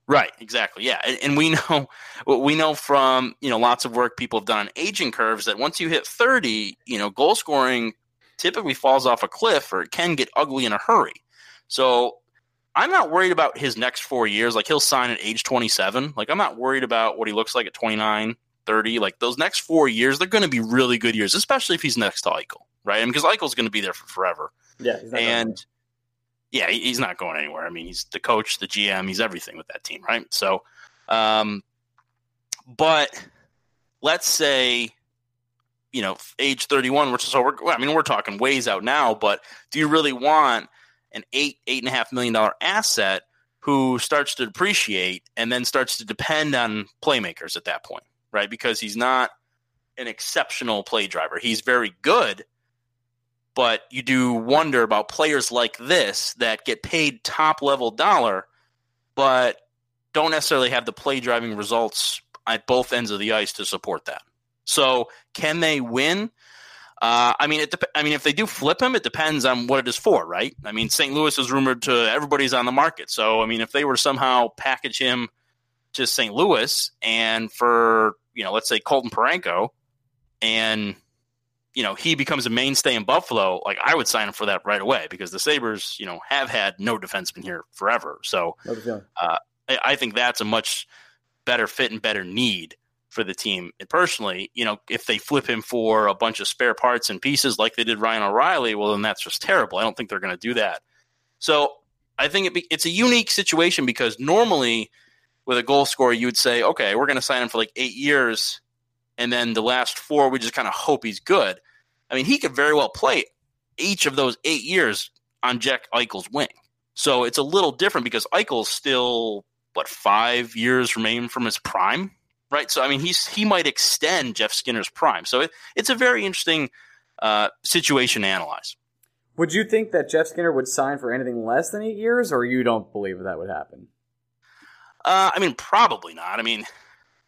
Right, exactly. Yeah, and, and, we know we know from you know lots of work people have done on aging curves that once you hit thirty, you know, goal scoring typically falls off a cliff or it can get ugly in a hurry. So I'm not worried about his next four years. Like he'll sign at age 27. Like I'm not worried about what he looks like at 29, 30. Like those next four years, they're going to be really good years, especially if he's next to Eichel, right? I mean, because Eichel's going to be there for forever. Yeah, and yeah, he's not going anywhere. I mean, he's the coach, the GM, he's everything with that team, right? So, um, but let's say you know, age 31, which is so we're, I mean, we're talking ways out now, but do you really want an eight, eight and a half million dollar asset who starts to depreciate and then starts to depend on playmakers at that point, right? Because he's not an exceptional play driver. He's very good, but you do wonder about players like this that get paid top level dollar, but don't necessarily have the play driving results at both ends of the ice to support that. So, can they win? Uh, I mean, it. Dep- I mean, if they do flip him, it depends on what it is for, right? I mean, St. Louis is rumored to everybody's on the market. So, I mean, if they were somehow package him to St. Louis and for you know, let's say Colton Parayko, and you know he becomes a mainstay in Buffalo, like I would sign him for that right away because the Sabres, you know, have had no defenseman here forever. So, uh, I, I think that's a much better fit and better need for the team. And personally, you know, if they flip him for a bunch of spare parts and pieces like they did Ryan O'Reilly, well, then that's just terrible. I don't think they're going to do that. So I think it be, it's a unique situation because normally with a goal scorer, you would say, okay, we're going to sign him for like eight years. And then the last four, we just kind of hope he's good. I mean, he could very well play each of those eight years on Jack Eichel's wing. So it's a little different because Eichel's still, what, five years remain from his prime? Right? So I mean, he's he might extend Jeff Skinner's prime. So it, it's a very interesting uh, situation to analyze. Would you think that Jeff Skinner would sign for anything less than eight years, or you don't believe that would happen? Uh, I mean, probably not. I mean,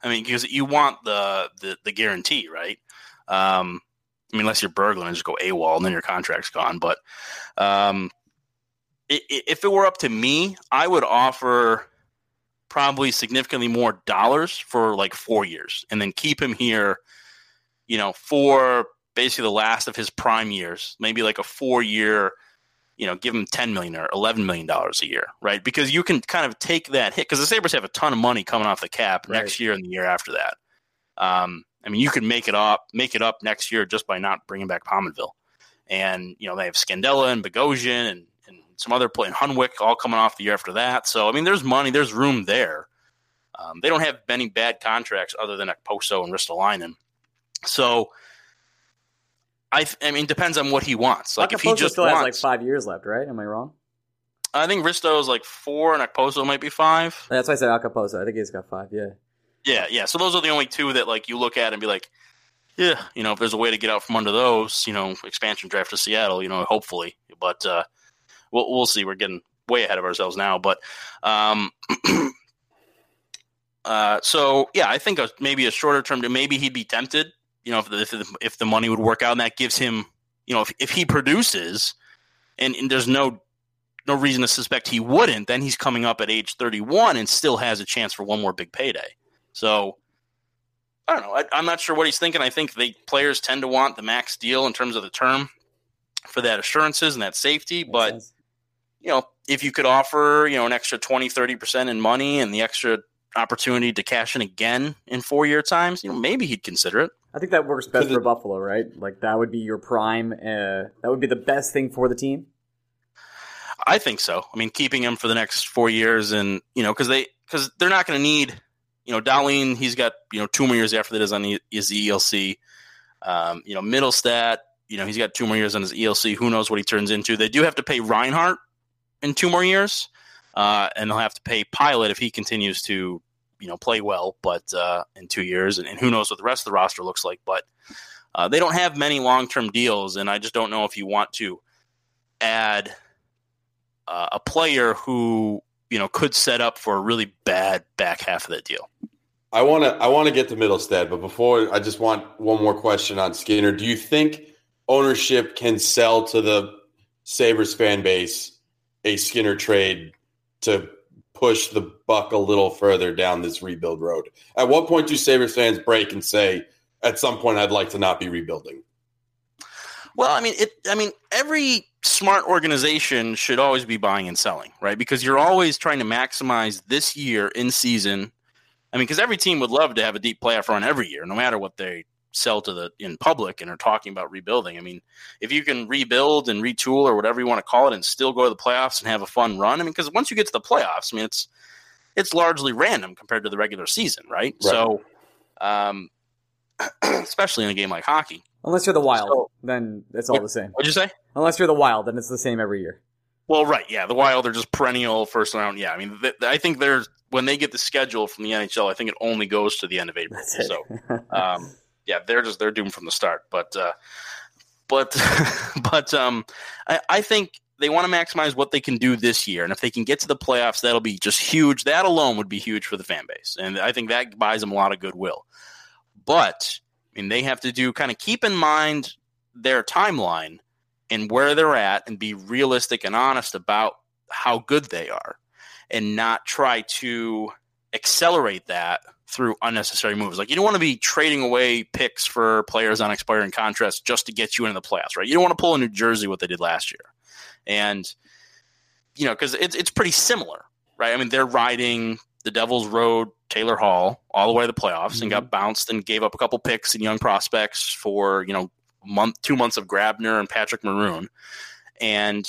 I mean, because you want the the, the guarantee, right? Um, I mean, unless you're Berglund and just go AWOL and then your contract's gone. But um, if it were up to me, I would offer probably significantly more dollars for like four years and then keep him here, you know, for basically the last of his prime years, maybe like a four year, you know, give him 10 million or 11 million dollars a year, right? Because you can kind of take that hit because the Sabres have a ton of money coming off the cap right. next year and the year after that. Um, I mean, you could make it up, make it up next year just by not bringing back Pominville. And, you know, they have Scandella and Bogosian and some other play, Hunwick all coming off the year after that. So I mean, there's money, there's room there. Um, they don't have any bad contracts other than Okposo and Ristolainen. So I, I mean, depends on what he wants. Like if he just still wants, has like five years left, right? Am I wrong? I think Risto is like four, and Okposo might be five. That's why I said Okposo. I think he's got five. Yeah. Yeah, yeah. So those are the only two that like you look at and be like, yeah, you know, if there's a way to get out from under those, you know, expansion draft to Seattle, you know, hopefully. But uh, we'll we'll see. We're getting way ahead of ourselves now, but um, uh, so yeah, I think a, maybe a shorter term. Maybe he'd be tempted. You know, if the, if the, if the money would work out, and that gives him, you know, if if he produces, and, and there's no no reason to suspect he wouldn't, then he's coming up at age 31 and still has a chance for one more big payday. So I don't know. I, am not sure what he's thinking. I think the players tend to want the max deal in terms of the term for that assurances and that safety. Makes but sense you know, if you could offer, you know, an extra 20, 30% in money and the extra opportunity to cash in again in four year times, you know, maybe he'd consider it. I think that works best for Buffalo, right? Like that would be your prime. Uh, that would be the best thing for the team. I think so. I mean, keeping him for the next four years, and you know, because they because they're not going to need, you know, Dahlin. He's got you know two more years after that is on his ELC. Um, you know, Mittelstadt. You know, he's got two more years on his ELC. Who knows what he turns into? They do have to pay Reinhart, in two more years, uh, and they'll have to pay Pilut if he continues to you know play well, but uh, in two years, and, and, who knows what the rest of the roster looks like. But uh, they don't have many long term deals, and I just don't know if you want to add uh, a player who you know could set up for a really bad back half of that deal. I want to I want to get to Mittelstadt, but before I just want one more question on Skinner. Do you think ownership can sell to the Sabres fan base a Skinner trade to push the buck a little further down this rebuild road? At what point do Sabres fans break and say, at some point, I'd like to not be rebuilding? Well, I mean, it. I mean, every smart organization should always be buying and selling, right? Because you're always trying to maximize this year in season. I mean, because every team would love to have a deep playoff run every year, no matter what they sell to the in public and are talking about rebuilding. I mean, if you can rebuild and retool or whatever you want to call it and still go to the playoffs and have a fun run, I mean, because once you get to the playoffs, I mean, it's it's largely random compared to the regular season, right? right. So, um, especially in a game like hockey. Unless you're the Wild, So- then it's all the same. What'd you say? Unless you're the Wild, then it's the same every year. Well, right, yeah, the Wild are just perennial first round. Yeah, I mean, th- I think there's when they get the schedule from the NHL, I think it only goes to the end of April. So, um, yeah, they're just they're doomed from the start. But, uh, but, but, um, I, I think they want to maximize what they can do this year, and if they can get to the playoffs, that'll be just huge. That alone would be huge for the fan base, and I think that buys them a lot of goodwill. But I mean, they have to do kind of keep in mind their timeline and where they're at, and be realistic and honest about how good they are, and not try to accelerate that through unnecessary moves. Like you don't want to be trading away picks for players on expiring contracts just to get you into the playoffs, right? You don't want to pull a New Jersey what they did last year, and you know because it's it's pretty similar, right? I mean they're riding the Devils rode Taylor Hall all the way to the playoffs and got mm-hmm. bounced and gave up a couple picks and young prospects for you know month two months of Grabner and Patrick Maroon, and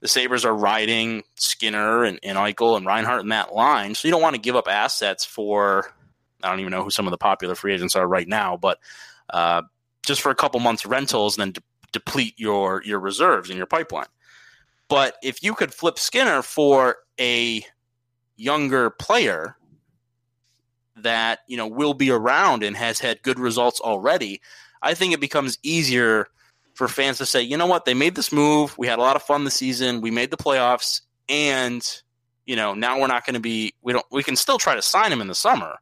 the Sabres are riding Skinner and, and Eichel and Reinhart in that line. So you don't want to give up assets for I don't even know who some of the popular free agents are right now, but uh, just for a couple months rentals and then de- deplete your your reserves in your pipeline. But if you could flip Skinner for a younger player that you know will be around and has had good results already, I think it becomes easier for fans to say, you know what, they made this move. We had a lot of fun this season. We made the playoffs, and you know now we're not going to be. We don't. We can still try to sign him in the summer,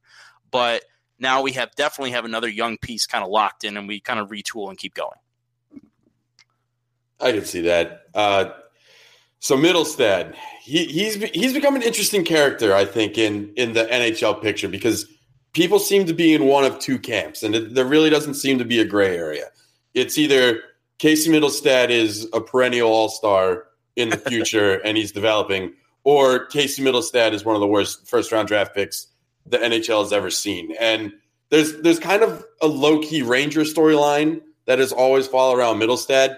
but now we have definitely have another young piece kind of locked in, and we kind of retool and keep going. I can see that. Uh, so Mittelstadt, he, he's he's become an interesting character, I think, in in the NHL picture because people seem to be in one of two camps, and it, there really doesn't seem to be a gray area. It's either Casey Mittelstadt is a perennial All Star in the future and he's developing, or Casey Mittelstadt is one of the worst first round draft picks the NHL has ever seen. And there's there's kind of a low key Ranger storyline that has always followed around Mittelstadt.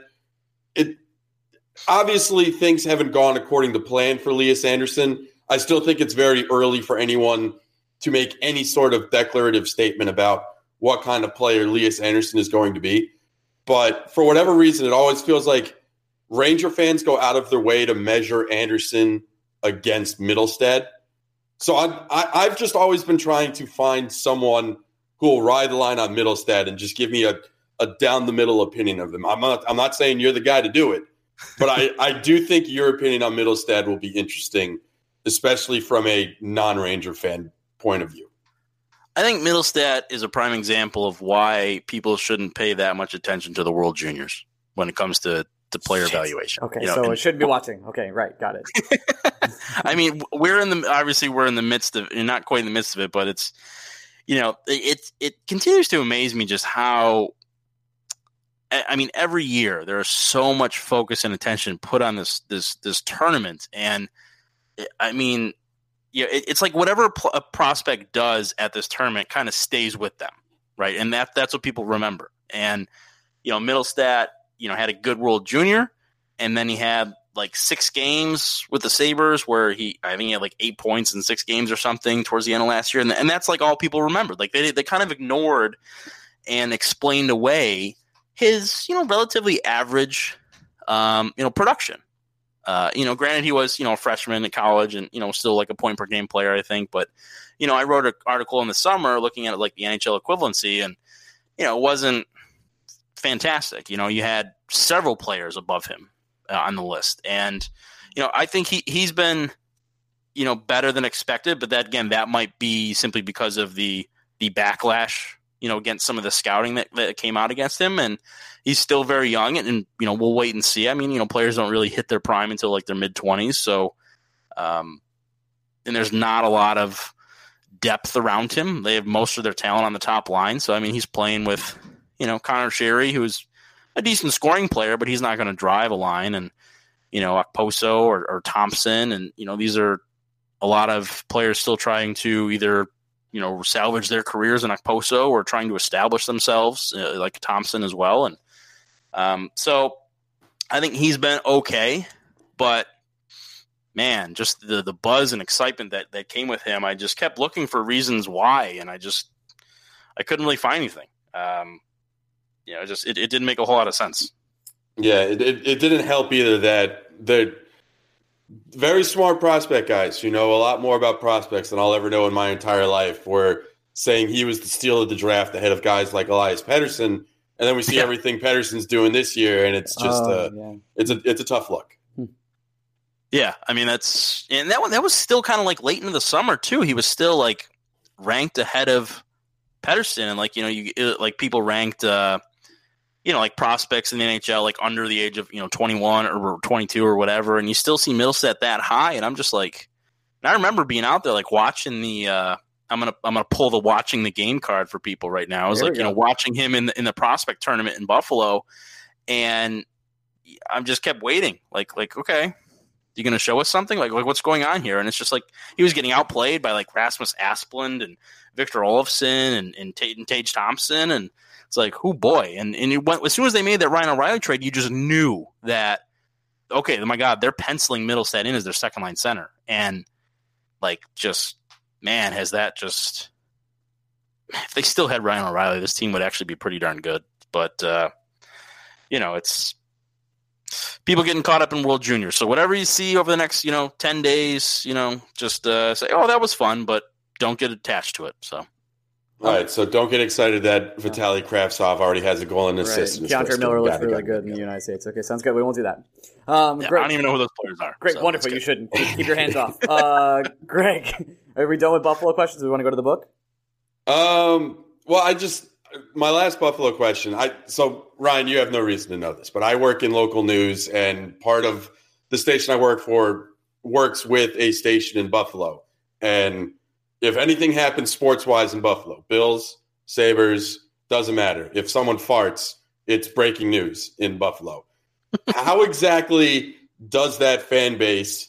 It obviously things haven't gone according to plan for Elias Andersson. I still think it's very early for anyone to make any sort of declarative statement about what kind of player Elias Andersson is going to be. But for whatever reason, it always feels like Ranger fans go out of their way to measure Andersson against Mittelstadt. So I, I, I've just always been trying to find someone who will ride the line on Mittelstadt and just give me a, a down the middle opinion of them. I'm not I'm not saying you're the guy to do it, but I, I do think your opinion on Mittelstadt will be interesting, especially from a non Ranger fan point of view. I think Mittelstadt is a prime example of why people shouldn't pay that much attention to the World Juniors when it comes to, to player evaluation. Okay, You know, so and- it shouldn't be watching. Okay, right, got it. I mean, we're in the obviously we're in the midst of not quite in the midst of it, but it's you know it it continues to amaze me just how. I mean, every year there is so much focus and attention put on this this this tournament, and I mean, yeah, it, it's like whatever a a prospect does at this tournament kind of stays with them, right? And that that's what people remember. And you know, Mittelstadt, you know, had a good World Junior, and then he had like six games with the Sabres where he, I think he had like eight points in six games or something towards the end of last year, and and that's like all people remembered. Like they they kind of ignored and explained away his you know relatively average um, you know production. Uh, you know, granted he was you know a freshman at college and you know still like a point per game player, I think. But you know, I wrote an article in the summer looking at like the NHL equivalency, and you know, it wasn't fantastic. You know, you had several players above him uh, on the list, and you know, I think he he's been you know better than expected. But that again, that might be simply because of the the backlash you know against some of the scouting that, that came out against him, and he's still very young, and, and you know we'll wait and see. I mean, you know, players don't really hit their prime until like their mid twenties, so um, and there's not a lot of depth around him. They have most of their talent on the top line, so I mean, he's playing with you know Conor Sheary, who's a decent scoring player, but he's not going to drive a line, and you know Okposo or, or Thompson, and you know these are a lot of players still trying to either you know salvage their careers in Okposo or trying to establish themselves, uh, like Thompson as well, and um, so I think he's been okay, but man, just the the buzz and excitement that that came with him, I just kept looking for reasons why, and I just I couldn't really find anything. Um, you know, it just it, it didn't make a whole lot of sense. Yeah, it, it, it didn't help either that the very smart prospect guys who know a lot more about prospects than I'll ever know in my entire life were saying he was the steal of the draft ahead of guys like Elias Pettersson. And then we see Yeah. everything Pettersson's doing this year, and it's just Oh, uh, yeah. it's a it's a tough look. Yeah, I mean that's and that one that was still kind of like late into the summer too. He was still like ranked ahead of Pettersson, and like you know you like people ranked uh you know like prospects in the NHL like under the age of you know 21 or 22 or whatever, and you still see Mittelstadt that high, and I'm just like, and I remember being out there like watching the. uh I'm gonna I'm gonna pull the watching the game card for people right now. I was There like you know watching him in the in the prospect tournament in Buffalo, and I'm just kept waiting. Like like okay, you going to show us something? Like, like what's going on here? And it's just like he was getting outplayed by like Rasmus Asplund and Victor Olofsson and and, Tate, and Tage Thompson, and it's like, who boy? And and it went, as soon as they made that Ryan O'Reilly trade, you just knew that okay, oh my God, they're penciling Mittelstadt in as their second line center, and like just man, has that just if they still had Ryan O'Reilly, this team would actually be pretty darn good. But uh, you know, it's people getting caught up in World Junior. So whatever you see over the next, you know, ten days, you know, just uh, say, "Oh, that was fun," but don't get attached to it. So All right, so don't get excited that Vitaly Kravtsov already has a goal and Right. assist. in his K'Andre Miller looks really good in the. United States. Okay, sounds good. We won't do that. Um, yeah, I don't even know who those players are. Great, So wonderful. You shouldn't keep your hands off. Uh, Greg, are we done with Buffalo questions? Do we want to go to the book? Um. Well, I just my last Buffalo question. I so Ryan, you have no reason to know this, but I work in local news, and part of the station I work for works with a station in Buffalo. And if anything happens sports wise in Buffalo, Bills, Sabres, doesn't matter. If someone farts, it's breaking news in Buffalo. How exactly does that fan base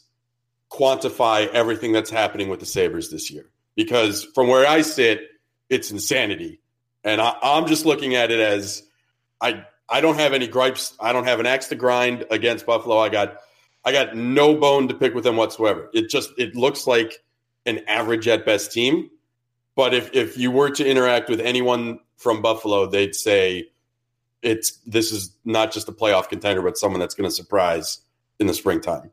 quantify everything that's happening with the Sabres this year? Because from where I sit, it's insanity. And I, I'm just looking at it as I I don't have any gripes. I don't have an axe to grind against Buffalo. I got I got no bone to pick with them whatsoever. It just it looks like an average at best team. But if if you were to interact with anyone from Buffalo, they'd say it's this is not just a playoff contender, but someone that's going to surprise in the springtime.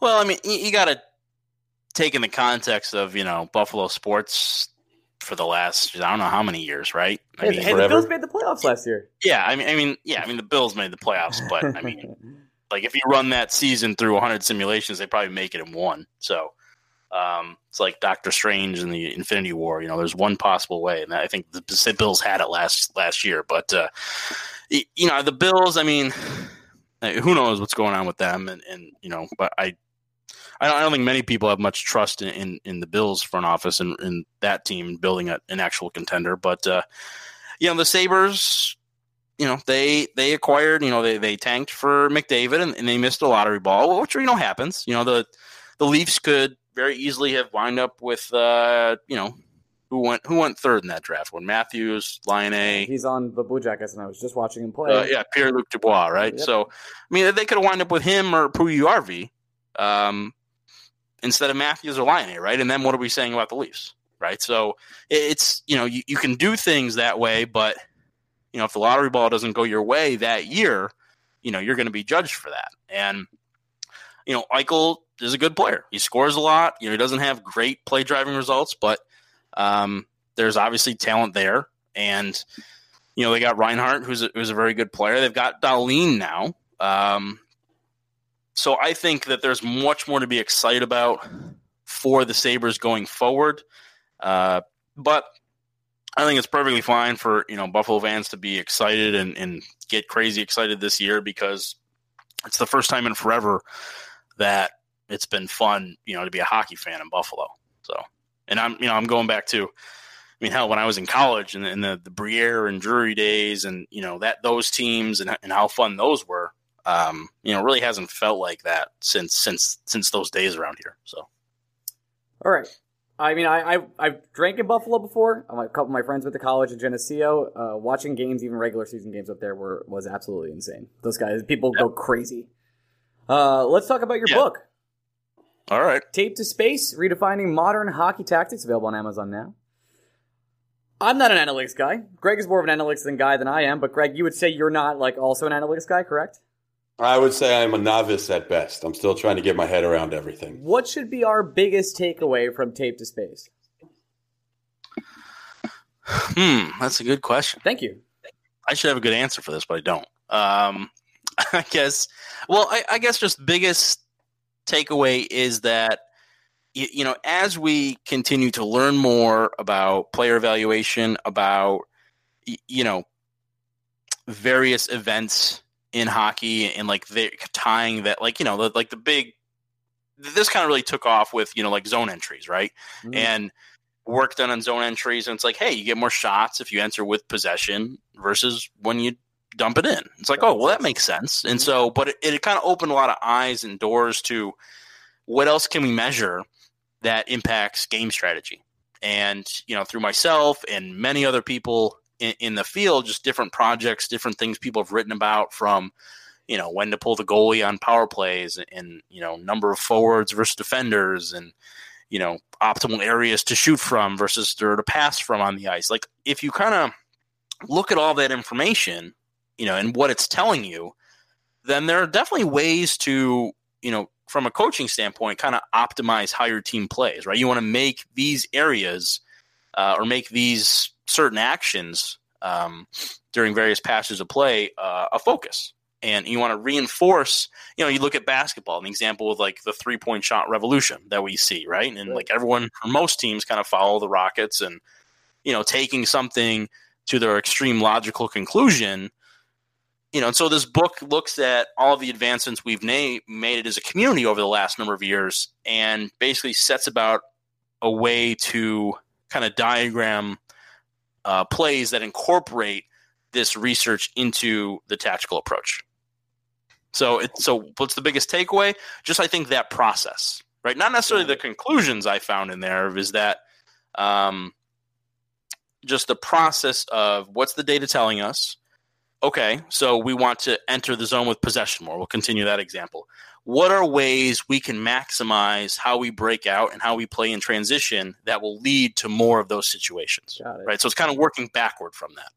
Well, I mean, you, you got to take in the context of you know Buffalo sports for the last I don't know how many years, right? I Hey, mean, hey, the. Bills made the playoffs last year. yeah, I mean, I mean, yeah, I mean, the Bills made the playoffs, but I mean, like if you run that season through 100 simulations, they probably make it in one. So um, it's like Doctor Strange and the Infinity War. You know, there's one possible way, and I think the, Bills had it last last year. But uh, you know, the Bills. I mean, uh, who knows what's going on with them? And, and you know, but I. I don't, I don't think many people have much trust in, in, in the Bills front office and in that team building a, an actual contender. But uh, you know, the Sabres, you know, they they acquired, you know, they, they tanked for McDavid and, and they missed a lottery ball, which you know happens. You know, the the Leafs could very easily have wound up with uh, you know, who went who went third in that draft? When Matthews, Laine, He's on the Blue Jackets, and I was just watching him play. uh, yeah, Pierre Luc Dubois, right? Yep. So, I mean, they could have wound up with him or Puljujarvi um, instead of Matthews or Laine right? And then what are we saying about the Leafs, right? So it's you know you, you can do things that way, but you know if the lottery ball doesn't go your way that year, you know you're going to be judged for that. And you know Eichel is a good player. He scores a lot. You know he doesn't have great play driving results, but um, there's obviously talent there, and you know they got Reinhart, who's a, who's a very good player. They've got Dahlin now. Um, so I think that there's much more to be excited about for the Sabres going forward. Uh, but I think it's perfectly fine for you know Buffalo fans to be excited and, and get crazy excited this year because it's the first time in forever that it's been fun, you know, to be a hockey fan in Buffalo. So, and I'm you know I'm going back to, I mean, hell, when I was in college and in the the Briere and Drury days, and you know that those teams and and how fun those were. Um, you know, really hasn't felt like that since since since those days around here. So. All right. I mean, I, I I've drank in Buffalo before. A couple of my friends went to college in Geneseo. Uh, watching games, even regular season games up there, were was absolutely insane. Those guys, people go crazy. Uh, let's talk about your Yeah. book, All right. Tape to Space: Redefining Modern Hockey Tactics, available on Amazon now. I'm not an analytics guy. Greg is more of an analytics than guy than I am, but Greg, you would say you're not like also an analytics guy, correct? I would say I'm a novice at best. I'm still trying to get my head around everything. What should be our biggest takeaway from tape to space? Hmm, that's a good question. Thank you. I should have a good answer for this, but I don't. Um, I guess. Well, I, I guess just biggest takeaway is that you, you know as we continue to learn more about player evaluation, about you know various events in hockey, and like they tying that, like you know, the, like the big. This kind of really took off with you know like zone entries, right? Mm. and work done on zone entries and it's like hey you get more shots if you enter with possession versus when you dump it in. It's like That oh well that makes sense. And mm-hmm. so but it, it kind of opened a lot of eyes and doors to what else can we measure that impacts game strategy? And you know through myself and many other people in, in the field just different projects different things people have written about from you know when to pull the goalie on power plays and you know number of forwards versus defenders and you know optimal areas to shoot from versus to pass from on the ice. Like if you kind of look at all that information you know and what it's telling you then there are definitely ways to you know from a coaching standpoint kind of optimize how your team plays right? You want to make these areas uh, or make these certain actions um, during various passes of play uh, a focus. And you want to reinforce you know you look at basketball an example of like the three point shot revolution that we see right? And like everyone or most teams kind of follow the rockets and you know taking something to their extreme logical conclusion you know and so this book looks at all the advancements we've na- made it as a community over the last number of years and basically sets about a way to kind of diagram uh, plays that incorporate this research into the tactical approach so it, so what's the biggest takeaway? Just I think that process, right? Not necessarily the conclusions I found in there is that um, just the process of what's the data telling us. Okay, so we want to enter the zone with possession more. We'll continue that example. What are ways we can maximize how we break out and how we play in transition that will lead to more of those situations? Got it. Right. So it's kind of working backward from that.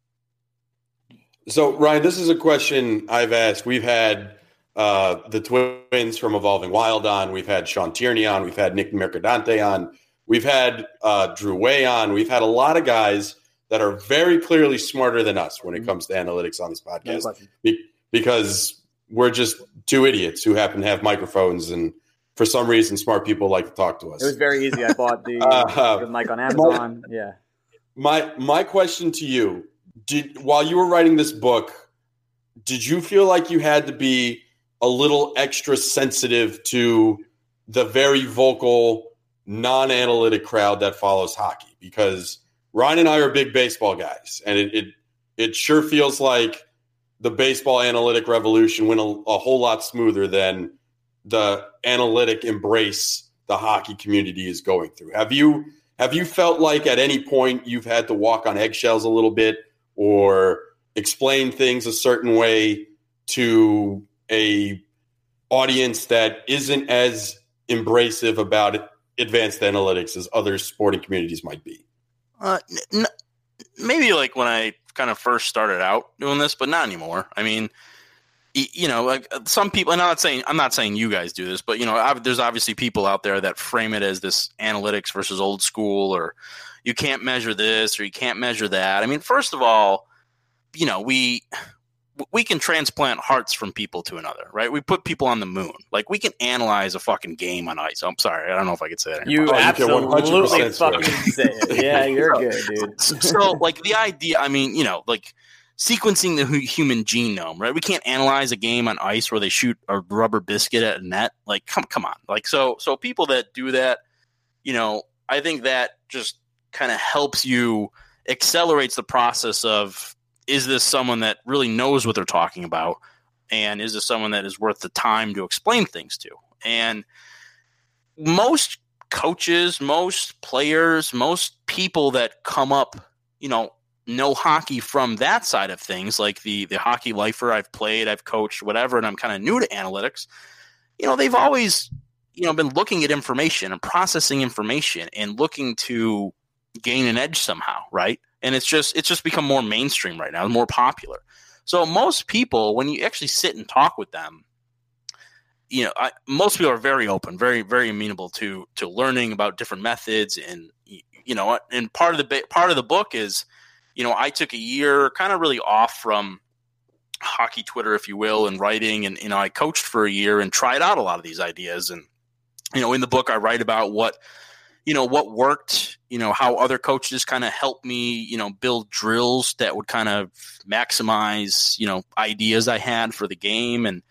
So, Ryan, this is a question I've asked. We've had uh, the twins from Evolving Wild on. We've had Sean Tierney on. We've had Nick Mercadante on. We've had uh, Drew Way on. We've had a lot of guys that are very clearly smarter than us when it comes to analytics on this podcast be- because we're just two idiots who happen to have microphones. And for some reason, smart people like to talk to us. It was very easy. I bought the, Uh, the mic on Amazon. Yeah. My my question to you: Did while you were writing this book, did you feel like you had to be a little extra sensitive to the very vocal, non-analytic crowd that follows hockey? Because Ryan and I are big baseball guys, and it it, it sure feels like the baseball analytic revolution went a, a whole lot smoother than the analytic embrace the hockey community is going through. Have you have you felt like at any point you've had to walk on eggshells a little bit or explain things a certain way to a audience that isn't as embracive about advanced analytics as other sporting communities might be? Uh, n- maybe like when I kind of first started out doing this, but not anymore. I mean, you know, like uh, some people, and I'm not saying I'm not saying you guys do this, but you know, ob- there's obviously people out there that frame it as this analytics versus old school, or you can't measure this or you can't measure that. I mean, first of all, you know, we we can transplant hearts from people to another, right? We put people on the moon. Like we can analyze a fucking game on ice. I'm sorry, I don't know if I could say that. You Oh, you can absolutely 100% fucking say it. Yeah, you're good, dude. so like the idea i mean you know like sequencing the human genome right we can't analyze a game on ice where they shoot a rubber biscuit at a net like come come on like so so people that do that you know i think that just kind of helps you accelerates the process of is this someone that really knows what they're talking about and is this someone that is worth the time to explain things to and most coaches, most players, most people that come up, you know, know hockey from that side of things, like the the hockey lifer I've played, I've coached, whatever, and I'm kind of new to analytics. You know, they've always, you know, been looking at information and processing information and looking to gain an edge somehow, right? And it's just it's just become more mainstream right now, more popular. So most people, when you actually sit and talk with them, you know, I, most people are very open, very very amenable to to learning about different methods, and you know, and part of the part of the book is, you know, I took a year kind of really off from hockey Twitter, if you will, and writing, and you know, I coached for a year and tried out a lot of these ideas, and you know, in the book I write about what you know what worked you know how other coaches kind of helped me you know build drills that would kind of maximize you know ideas i had for the game and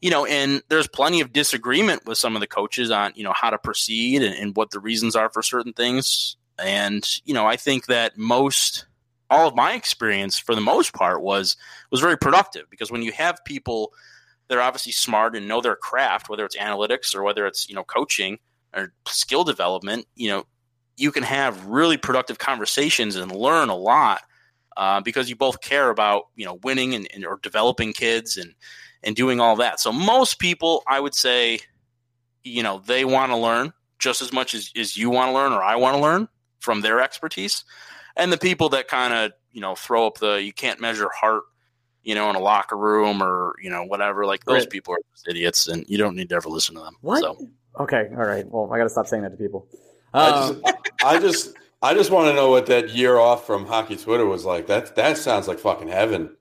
you know and there's plenty of disagreement with some of the coaches on you know how to proceed and, and what the reasons are for certain things. And you know i think that most all of my experience for the most part was was very productive because when you have people that are obviously smart and know their craft whether it's analytics or whether it's you know coaching or skill development, you know, you can have really productive conversations and learn a lot uh, because you both care about you know winning and, and, or developing kids and and doing all that. So most people, I would say, you know, they want to learn just as much as, as you want to learn or I want to learn from their expertise. And the people that kind of you know throw up the you can't measure heart you know, in a locker room or you know whatever. Like those right. people are idiots, and you don't need to ever listen to them. What? So. Okay, all right. Well, I got to stop saying that to people. Um, I, just, I just, I just want to know what that year off from hockey Twitter was like. That that sounds like fucking heaven.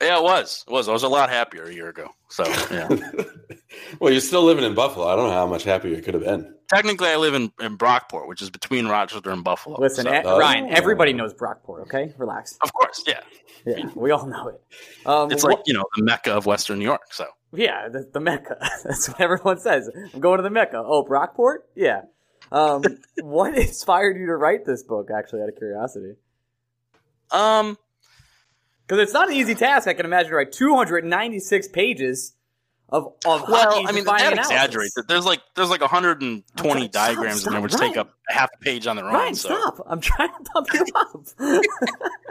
Yeah, it was. It was. I was a lot happier a year ago. So yeah. well, you're still living in Buffalo. I don't know how much happier you could have been. Technically, I live in, in Brockport, which is between Rochester and Buffalo. Listen, so. eh, Ryan, everybody knows Brockport. Okay, relax. Of course, yeah. Yeah, we all know it. Um, it's like you know the mecca of Western New York. So yeah, the, the Mecca. That's what everyone says. I'm going to the Mecca. Oh, Brockport? Yeah. Um, what inspired you to write this book? Actually, out of curiosity. Um, because it's not an easy task. I can imagine to write 296 pages of of well, I mean that exaggerates it. There's like there's like 120 diagrams stop, in there, which Ryan. take up half a page on their own. Ryan, so. stop! I'm trying to pump you up.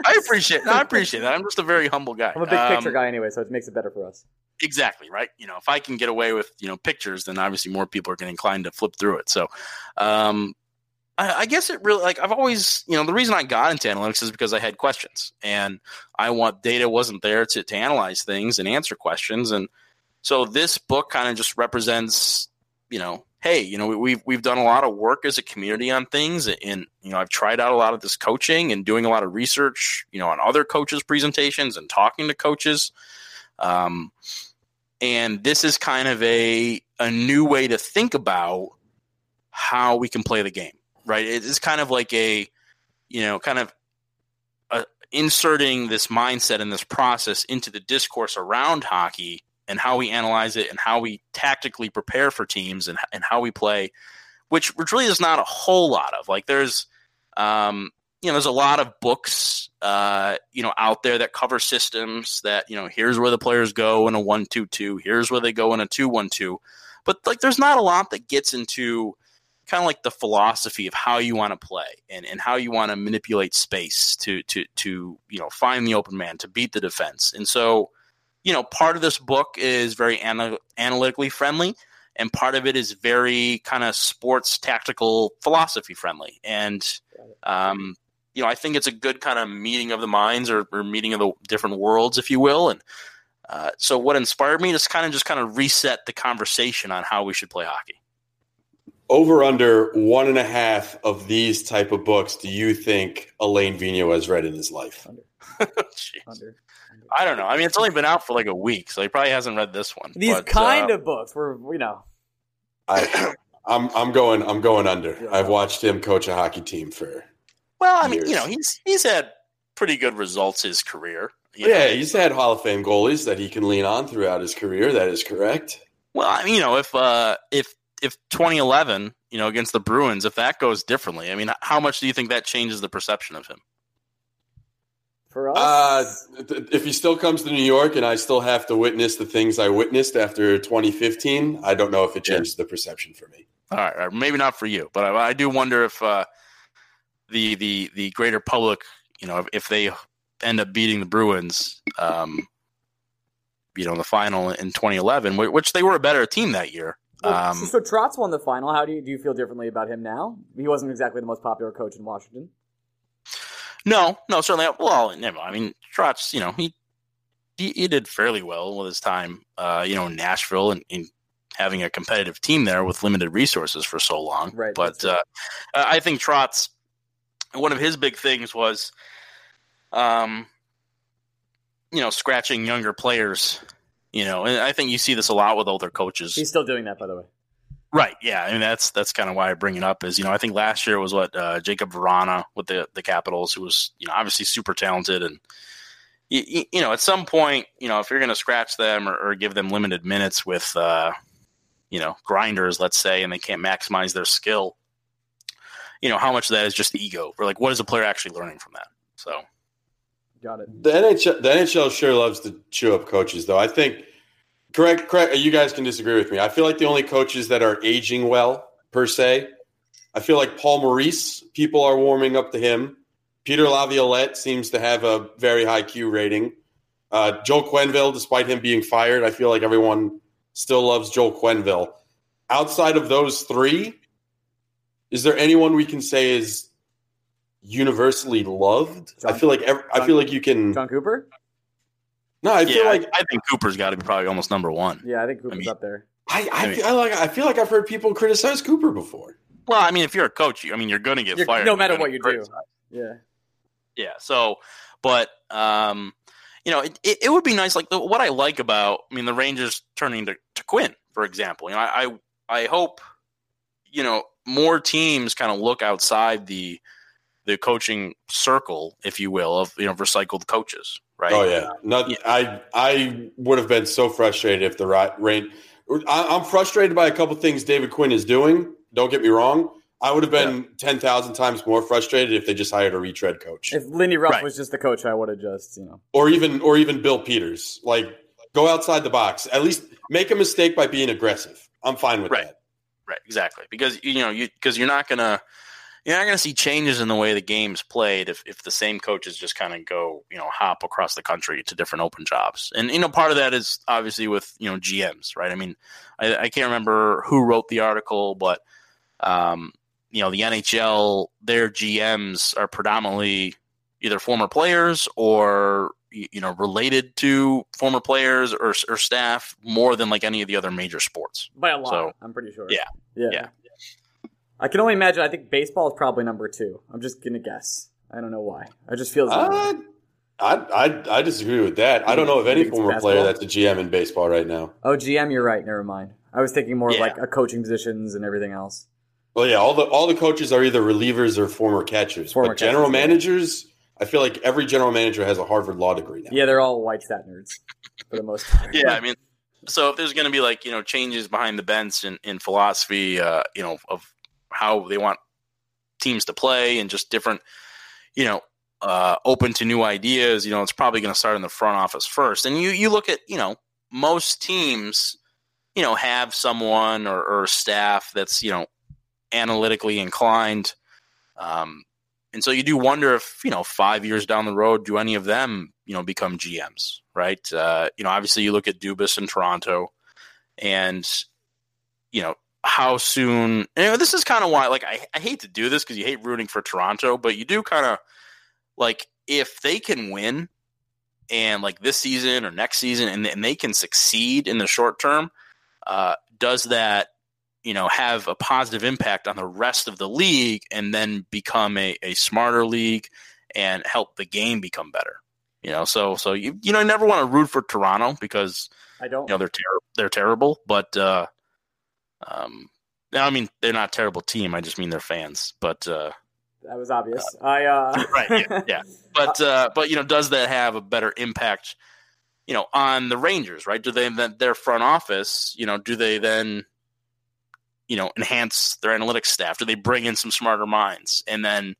I appreciate. No, I appreciate that. I'm just a very humble guy. I'm a big um, picture guy anyway, so it makes it better for us. Exactly right. You know, if I can get away with you know pictures, then obviously more people are going to inclined to flip through it. So, um, I, I, guess it really like I've always you know the reason I got into analytics is because I had questions and I want data wasn't there to to analyze things and answer questions and so this book kind of just represents you know hey you know we've we've done a lot of work as a community on things and you know I've tried out a lot of this coaching and doing a lot of research you know on other coaches presentations and talking to coaches. Um, and this is kind of a a new way to think about how we can play the game right? It is kind of like a you know kind of a, inserting this mindset and this process into the discourse around hockey and how we analyze it and how we tactically prepare for teams and, and how we play which which really is not a whole lot of. Like there's um, you know, there's a lot of books, uh, you know, out there that cover systems that, you know, here's where the players go in a one, two, two, here's where they go in a two, one, two. But like, there's not a lot that gets into kind of like the philosophy of how you want to play and, and how you want to manipulate space to, to, to, you know, find the open man, to beat the defense. And so, you know, part of this book is very ana- analytically friendly and part of it is very kind of sports tactical philosophy friendly. And, um, you know, I think it's a good kind of meeting of the minds or, or meeting of the different worlds, if you will. And uh, so, what inspired me is kind of just kind of reset the conversation on how we should play hockey. Over under one and a half of these type of books, do you think Alain Vigneault has read in his life? Under. under. I don't know. I mean, it's only been out for like a week, so he probably hasn't read this one. These but, kind uh, of books, where you know. I, I'm I'm going I'm going under. I've watched him coach a hockey team for well, I mean, you know, he's he's had pretty good results his career. yeah, know. he's had Hall of Fame goalies that he can lean on throughout his career. That is correct. Well, I mean, you know, if uh, if if 2011, you know, against the Bruins, if that goes differently, I mean, how much do you think that changes the perception of him? For us, uh, if he still comes to New York and I still have to witness the things I witnessed after 2015, I don't know if it changes yeah. the perception for me. All right, maybe not for you, but I, I do wonder if uh, the the the greater public, you know, if, if they end up beating the Bruins, um, you know, in the final in 2011, which they were a better team that year. Well, um, so, so Trotz won the final. How do you do you feel differently about him now? He wasn't exactly the most popular coach in Washington. No, no, certainly. Well, never. I mean, Trotz, you know, he, he he did fairly well with his time, uh, you know, in Nashville and, and having a competitive team there with limited resources for so long. Right, But uh, I think Trotz, one of his big things was, um, you know, scratching younger players. You know, and I think you see this a lot with older coaches. He's still doing that, by the way. Right. Yeah. I mean, that's that's kind of why I bring it up. Is you know, I think last year was what uh, Jakub Vrana with the the Capitals, who was you know obviously super talented, and you, you know at some point, you know, if you're going to scratch them or, or give them limited minutes with, uh, you know, grinders, let's say, and they can't maximize their skill, you know, how much of that is just ego, or like what is a player actually learning from that? So Got it. The NHL, the NHL sure loves to chew up coaches, though. I think, correct, correct. You guys can disagree with me. I feel like the only coaches that are aging well, per se, I feel like Paul Maurice, people are warming up to him. Peter Laviolette seems to have a very high Q rating. Uh, Joel Quenneville, despite him being fired, I feel like everyone still loves Joel Quenneville. Outside of those three, is there anyone we can say is universally loved? I feel like every, I feel like you can. Jon Cooper? No, I yeah, feel like I, I think Cooper's got to be probably almost number one. Yeah, I think Cooper's mean- up there. I, I, I mean- feel, I like I feel like I've heard people criticize Cooper before. Well, I mean, if you're a coach, you, I mean, you're going to get You're- fired no matter what get you do. Yeah. Yeah. So, but um, you know, it, it, it would be nice. Like the, what I like about, I mean, the Rangers turning to, to Quinn, for example. You know, I I, I hope you know more teams kind of look outside the the coaching circle, if you will, of you know recycled coaches. Right. Oh yeah, not, Yeah. I I would have been so frustrated if the right rain. I, I'm frustrated by a couple things David Quinn is doing. Don't get me wrong. I would have been ten thousand times more frustrated if they just hired a retread coach, If Lindy Ruff Right. was just the coach, I would have just, you know. or even or even Bill Peters. Like go outside the box. At least make a mistake by being aggressive. I'm fine with Right. that. Right, exactly. Because you know, you because you're not gonna you're not gonna see changes in the way the game's played if, if the same coaches just kind of go you know hop across the country to different open jobs. And you know, part of that is obviously with you know GMs, right? I mean, I, I can't remember who wrote the article, but um, you know, the NHL their GMs are predominantly either former players or you know related to former players or, or staff more than like any of the other major sports. By a lot, So- I'm pretty sure. Yeah. yeah. Yeah. I can only imagine. I think baseball is probably number two. I'm just gonna guess. I don't know why. I just feel Uh, I, I I disagree with that. I don't know of any think it's former player that's a GM in baseball right now. oh, GM, you're right. Never mind. I was thinking more Yeah. like a coaching positions and everything else. Well, yeah, all the all the coaches are either relievers or former catchers. Former but general managers yeah. Managers, I feel like every general manager has a Harvard law degree now. Yeah, they're all white stat nerds for the most part. yeah, I mean, so if there's going to be like you know changes behind the bench in, in philosophy, uh, you know, of how they want teams to play and just different, you know, uh, open to new ideas, you know, it's probably going to start in the front office first. And you you look at you know most teams, you know, have someone or, or staff that's you know analytically inclined. Um, and so you do wonder if you know five years down the road, do any of them you know become GMs, right? Uh, you know, obviously you look at Dubas in Toronto, and you know how soon. And this is kind of why, like, I, I hate to do this because you hate rooting for Toronto, but you do kind of like if they can win and like this season or next season, and, and they can succeed in the short term, uh, does that you know have a positive impact on the rest of the league and then become a, a smarter league and help the game become better you know so so you you know you never want to root for toronto because I don't. you know they're ter- they're terrible but uh um i mean they're not a terrible team i just mean they're fans but uh that was obvious. I uh, right yeah, yeah. but uh but you know does that have a better impact you know on the rangers right do they then their front office you know do they then you know enhance their analytics staff do they bring in some smarter minds and then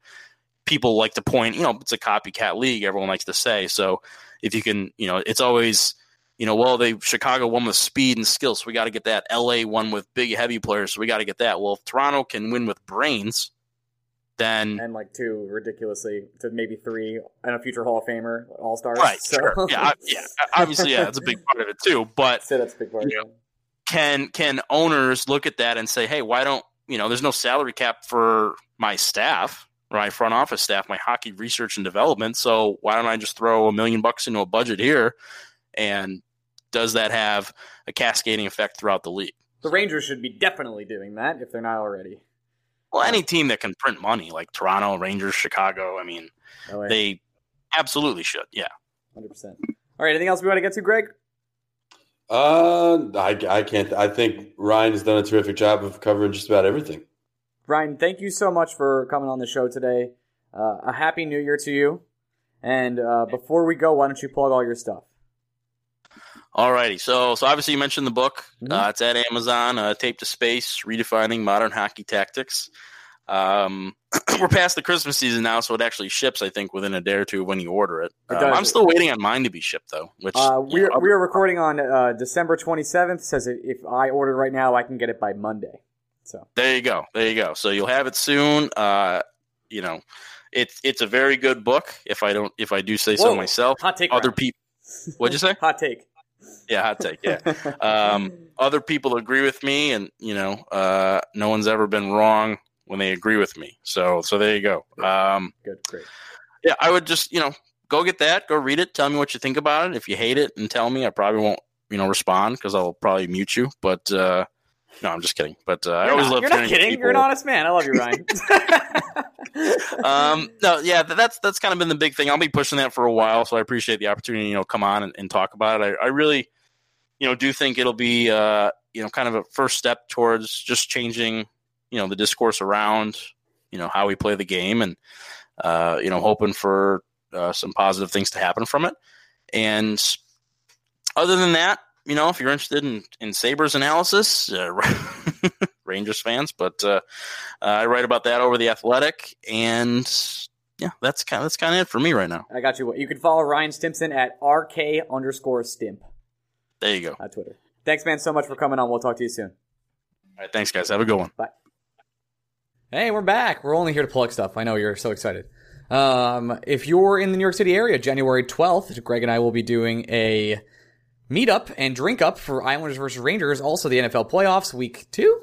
people like to point you know it's a copycat league everyone likes to say so if you can you know it's always you know well they chicago won with speed and skill so we got to get that la won with big heavy players so we got to get that well if toronto can win with brains then and like two ridiculously to maybe three and a future Hall of Famer, All Stars. Right, So. sure. Yeah, I- yeah. Obviously, yeah, that's a big part of it too. But Say that's a big part. Yeah. Can can owners look at that and say, hey, why don't you know? There's no salary cap for my staff. my front office staff, my hockey research and development. So why don't I just throw a million bucks into a budget here? And does that have a cascading effect throughout the league? The Rangers should be definitely doing that if they're not already. Well, any team that can print money, like Toronto, Rangers, Chicago, I mean, oh, LA. they absolutely should. Yeah. 100%. All right, anything else we want to get to, Greg? Uh, I, I can't. I think Ryan has done a terrific job of covering just about everything. Ryan, thank you so much for coming on the show today. Uh, a happy new year to you. And uh, before we go, why don't you plug all your stuff? Alrighty, so so obviously you mentioned the book. Mhm. Uh, it's at Amazon. Uh, Tape to Space: Redefining Modern Hockey Tactics. Um, we're past the Christmas season now, so it actually ships. I think within a day or two when you order it. It Um. I'm still waiting on mine to be shipped though. Which Uh, we're, know, we are recording on uh, December 27th. Says if- I order right now, I can get it by Monday. So there you go, there you go. So you'll have it soon. Uh, you know, it's it's a very good book. If I don't, if I do say so myself. hot take. Other people, what'd you say? hot take. Yeah, hot take. Yeah. um, other people agree with me, and you know, uh, no one's ever been wrong when they agree with me. So, so there you go. Um, Good, great. yeah, I would just you know go get that, go read it, tell me what you think about it. If you hate it, and tell me, I probably won't you know respond because I'll probably mute you. But uh, no, I'm just kidding. But uh, I always not, love you're not kidding. people- You're an honest man. I love you, Ryan. um, no, yeah, that's that's kind of been the big thing. I'll be pushing that for a while, so I appreciate the opportunity. You know, come on and, and talk about it. I, I really, you know, do think it'll be, uh, you know, kind of a first step towards just changing, you know, the discourse around, you know, how we play the game, and uh, you know, hoping for uh, some positive things to happen from it. And other than that, you know, if you're interested in in Sabres analysis, uh, Rangers fans, but uh, uh, I write about that over the Athletic, and yeah, that's kind of that's kind of it for me right now. I got you. You can follow Ryan Stimson at RK underscore Stimp There you go. On Twitter. Thanks, man, so much for coming on. We'll talk to you soon. all right thanks, guys. Have a good one. Hey, we're back. We're only here to plug stuff. I know you're so excited. Um, if you're in the New York City area, January 12th, Greg and I will be doing a meetup and drink up for Islanders versus Rangers. Also, the NFL playoffs, week two?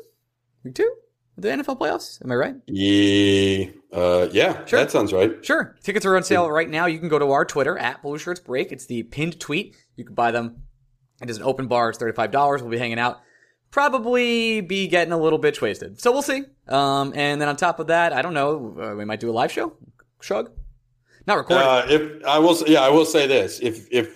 Week two? The NFL playoffs? Am I right? Yeah, uh, yeah, Sure. that sounds right. Sure. Tickets are on sale right now. You can go to our Twitter at Blue Shirts Break. It's the pinned tweet. You can buy them. It is an open bar. It's thirty-five dollars. We'll be hanging out. Probably be getting a little bitch wasted. So we'll see. Um, and then on top of that, I don't know. Uh, we might do a live show. Shrug. Not recorded. Uh, if I will, say- yeah, I will say this: if if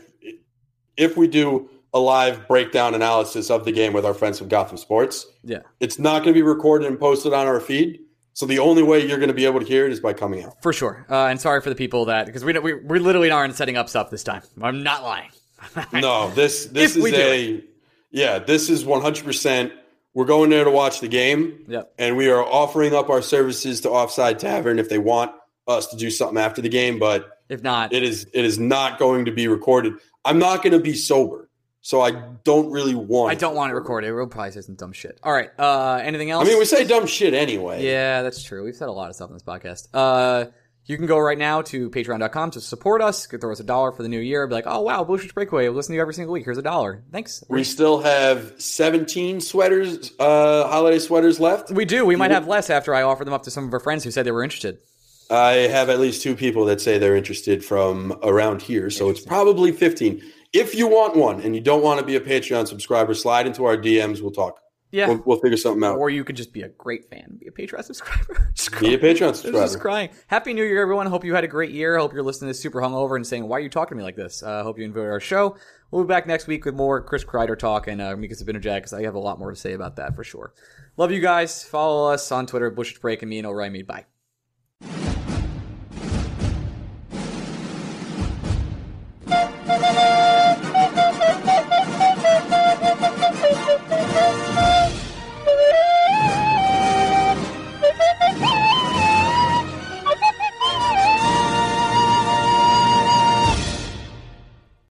if we do a live breakdown analysis of the game with our friends from Gotham Sports, yeah, it's not going to be recorded and posted on our feed. So the only way you're going to be able to hear it is by coming out. for sure. Uh, and sorry for the people that because we, we we literally aren't setting up stuff this time. I'm not lying. No, this this If is a yeah, this is 100. We're going there to watch the game, Yep. and we are offering up our services to Offside Tavern if they want us to do something after the game. But If not, it is it is not going to be recorded. I'm not going to be sober, so I don't really want. I don't want to record it. We'll probably say some dumb shit. All right. Uh, anything else? I mean, we say dumb shit anyway. Yeah, that's true. We've said a lot of stuff in this podcast. Uh, you can go right now to patreon.com to support us. Could throw us a dollar for the new year. Be like, oh wow, Blue Shirts Breakaway. We'll listen to you every single week. Here's a dollar. Thanks. We still have 17 sweaters, uh, holiday sweaters left. We do. We might have less after I offer them up to some of our friends who said they were interested. I have at least two people that say they're interested from around here, so it's probably 15. If you want one and you don't want to be a Patreon subscriber, slide into our DMs. We'll talk. Yeah. We'll, we'll figure something out. or you could just be a great fan, be a Patreon subscriber. Be a Patreon I'm just crying. Happy New Year, everyone. Hope you had a great year. Hope you're listening to this super hungover and saying, why are you talking to me like this? Uh, hope you enjoyed our show. We'll be back next week with more Chris Kreider talk and uh, Mika Zibanejad because I have a lot more to say about that for sure. Love you guys. Follow us on Twitter, Bush Break, and me and O'Reilly. Bye.